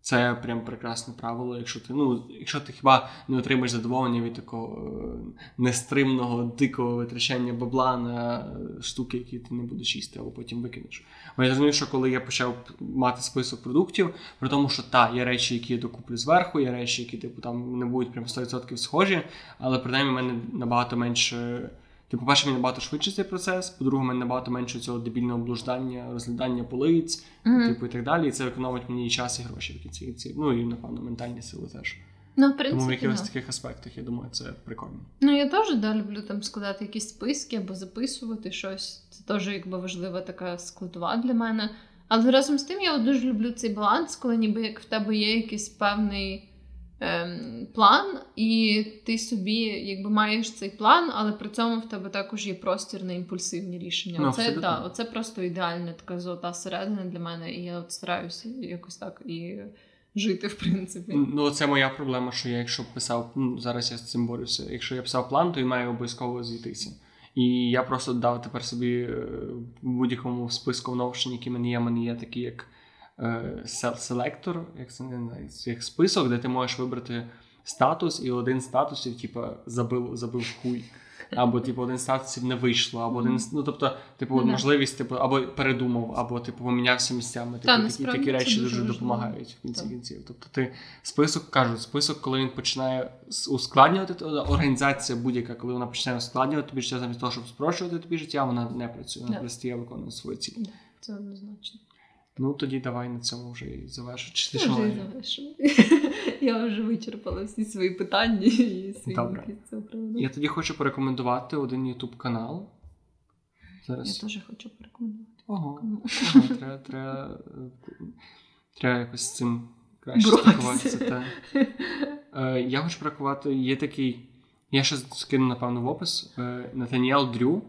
Це прям прекрасне правило. Якщо ти ну, якщо ти хіба не отримаєш задоволення від такого е, нестримного, дикого витрачання бабла на штуки, які ти не будеш їсти, або потім викинеш. Бо я розумію, що коли я почав мати список продуктів, при тому, що та, є речі, які я докуплю зверху, є речі, які типу там не будуть прям 100% схожі, але принаймні в мене набагато менше. Типу, по-перше, мені набагато швидше цей процес, по-друге, мене набагато менше цього дебільного блуждання, розглядання полиць, mm-hmm. типу і так далі. І це економить мені і час, і гроші в кінці кінці. Ну і напевно ментальні сили теж. Ну, в принципі, Тому в якихось да. таких аспектах, я думаю, це прикольно. Ну, я теж да, люблю там складати якісь списки або записувати щось. Це теж якби важлива така складова для мене. Але разом з тим я дуже люблю цей баланс, коли ніби як в тебе є якийсь певний план, і ти собі якби маєш цей план, але при цьому в тебе також є простір на імпульсивні рішення. Ну, оце, да, оце просто ідеальна така золота середина для мене, і я от стараюся якось так і. Жити, в принципі. Ну, це моя проблема, що я, якщо писав, ну зараз я з цим борюся. Якщо я писав план, то він має обов'язково зійтися. І я просто дав тепер собі е, в будь-якому списку в Notion, які мене є, мене є такі, як селектор, як це не як список, де ти можеш вибрати статус, і один статусів, типу, забив забив хуй. Або, типу, один статусів не вийшло, або один. Ну, тобто, типу, mm-hmm. можливість, типу, або передумав, або типу помінявся місцями. Типу, Та, такі такі речі дуже, допомагають в кінці кінців. Тобто, ти список кажуть, список, коли він починає ускладнювати то організація будь-яка, коли вона починає ускладнювати тобі життя, замість того, щоб спрощувати тобі життя, вона не працює, вона простіє виконує свої цілі. Це однозначно. Ну, тоді давай на цьому вже і завершу. Чи ти вже завершу. Я вже вичерпала всі свої питання і свої Добре. Я тоді хочу порекомендувати один YouTube канал. Зараз. Я теж хочу порекомендувати. Ого, ого треба, треба, треба якось з цим краще спілкуватися. Е, я хочу порекомендувати, є такий. Я ще скину, напевно, в опис. Е, Натаніел Дрю.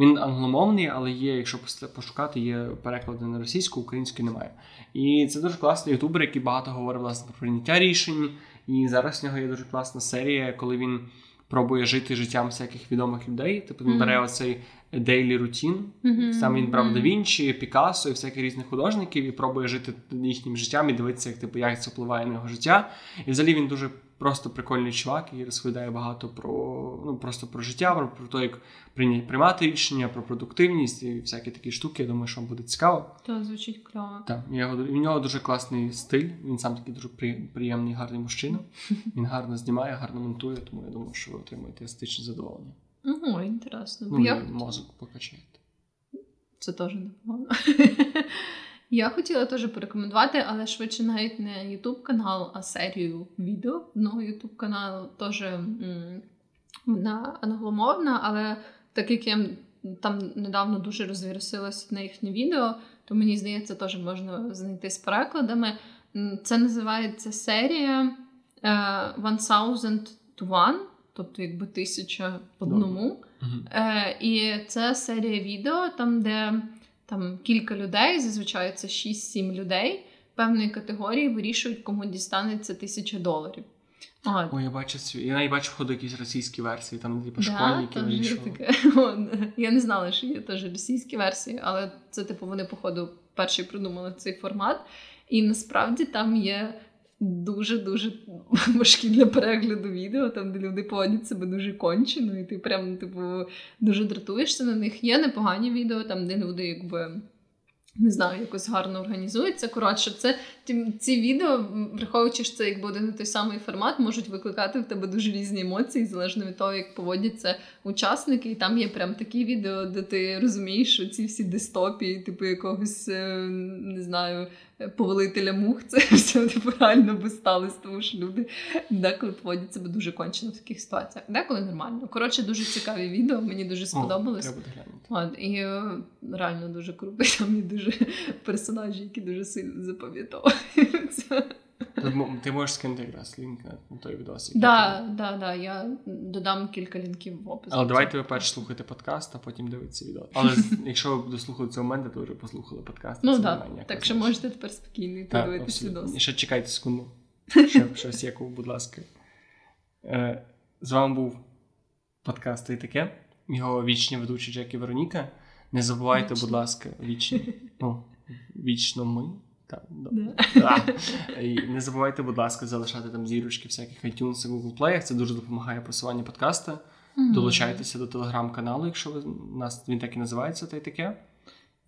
Він англомовний, але є, якщо пошукати, є переклади на російську, українську немає. І це дуже класний ютубер, який багато говорить власне про прийняття рішень. І зараз в нього є дуже класна серія, коли він пробує жити життям всяких відомих людей. Типу він mm-hmm. бере оцей daily routine, mm-hmm. Сам він брав да Вінчі, Пікассо і всяких різних художників і пробує жити їхнім життям і дивитися, як типу, як це впливає на його життя. І взагалі він дуже просто прикольний чувак, який розповідає багато про ну, просто про життя, про, про те, як приймати рішення, про продуктивність і всякі такі штуки. Я думаю, що вам буде цікаво. Так, звучить кльово. Так, у нього дуже класний стиль. Він сам такий дуже приємний, гарний мужчина. Він гарно знімає, гарно монтує, тому я думаю, що ви отримаєте естетичне задоволення. Ого, інтересно. Ну, я... мозок покачаєте. Це теж непогано. Я хотіла теж порекомендувати, але швидше навіть не YouTube канал, а серію відео. Ну, YouTube канал теж вона англомовна, але так як я там недавно дуже розвірусилася на їхнє відео, то мені здається, теж можна знайти з перекладами. Це називається серія uh, One to One, тобто якби тисяча одному. Uh, і це серія відео, там, де там кілька людей, зазвичай це 6-7 людей певної категорії вирішують, кому дістанеться тисяча доларів. А, Ой, я бачу цю. Я навіть бачу ходу якісь російські версії, там типу да, школьники таке. От, Я не знала, що є теж російські версії, але це, типу, вони, походу, перші придумали цей формат. І насправді там є дуже-дуже важкі для перегляду відео, там, де люди поводять себе дуже кончено, і ти прям, типу, дуже дратуєшся на них. Є непогані відео, там, де люди, якби. Не знаю, якось гарно організується. Коротше, це ці відео, враховуючи, що це якби один і той самий формат, можуть викликати в тебе дуже різні емоції, залежно від того, як поводяться учасники. І там є прям такі відео, де ти розумієш, що ці всі дистопії, типу якогось е, не знаю, е, повелителя мух, це все типу реально би сталося, тому що люди деколи поводять себе дуже кончено в таких ситуаціях. Деколи нормально. Коротше, дуже цікаві відео, мені дуже сподобалось. О, і е, реально дуже круто. Там є дуже персонажі, які дуже сильно запам'ятовуються. Ти можеш скинути якраз лінк на той відос. який Да, да, да, я додам кілька лінків в опис. Але давайте ви перш слухайте подкаст, а потім дивитися відео. Але якщо ви дослухали цього моменту, то вже послухали подкаст. Ну так, так що можете тепер спокійно йти Так, дивитися відос. І ще чекайте секунду. Щось яку, будь ласка. Е, з вами був подкаст «Та й таке. Його вічні ведучі Джек і Вероніка. Не забувайте, Вічні. будь ласка, вічні. Ну, вічно ми. Так, да. Да. І не забувайте, будь ласка, залишати там зірочки всяких iTunes і Google Play. Це дуже допомагає просуванню подкаста. Мгм. Долучайтеся до телеграм-каналу, якщо ви нас він так і називається, та й таке.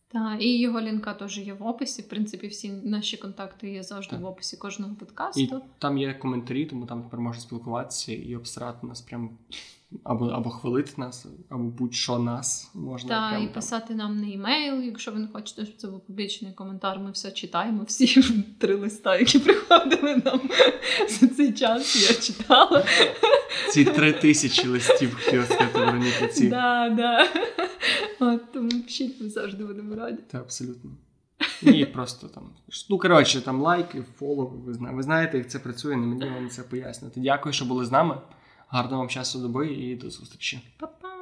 Так, і його лінка теж є в описі. В принципі, всі наші контакти є завжди Так. в описі кожного І подкасту. там є коментарі, тому там тепер можна спілкуватися і обсирати нас прям або, або хвалити нас, або будь-що нас можна. Та прям і там. писати нам на емейл, якщо ви не хочете, щоб це був публічний коментар. Ми все читаємо. Всі три листа, які приходили нам за цей час. Я читала. Ці три тисячі листів хотіла сказати Вероніка. Ці. Да, да. От, тому пишіть, ми завжди будемо раді. Та абсолютно. І просто там. Ну, коротше, там лайки, фоллоу, ви знаєте, як це працює, не мені вам це пояснити. Дякую, що були з нами. Гарного вам часу доби і до зустрічі. Па-па!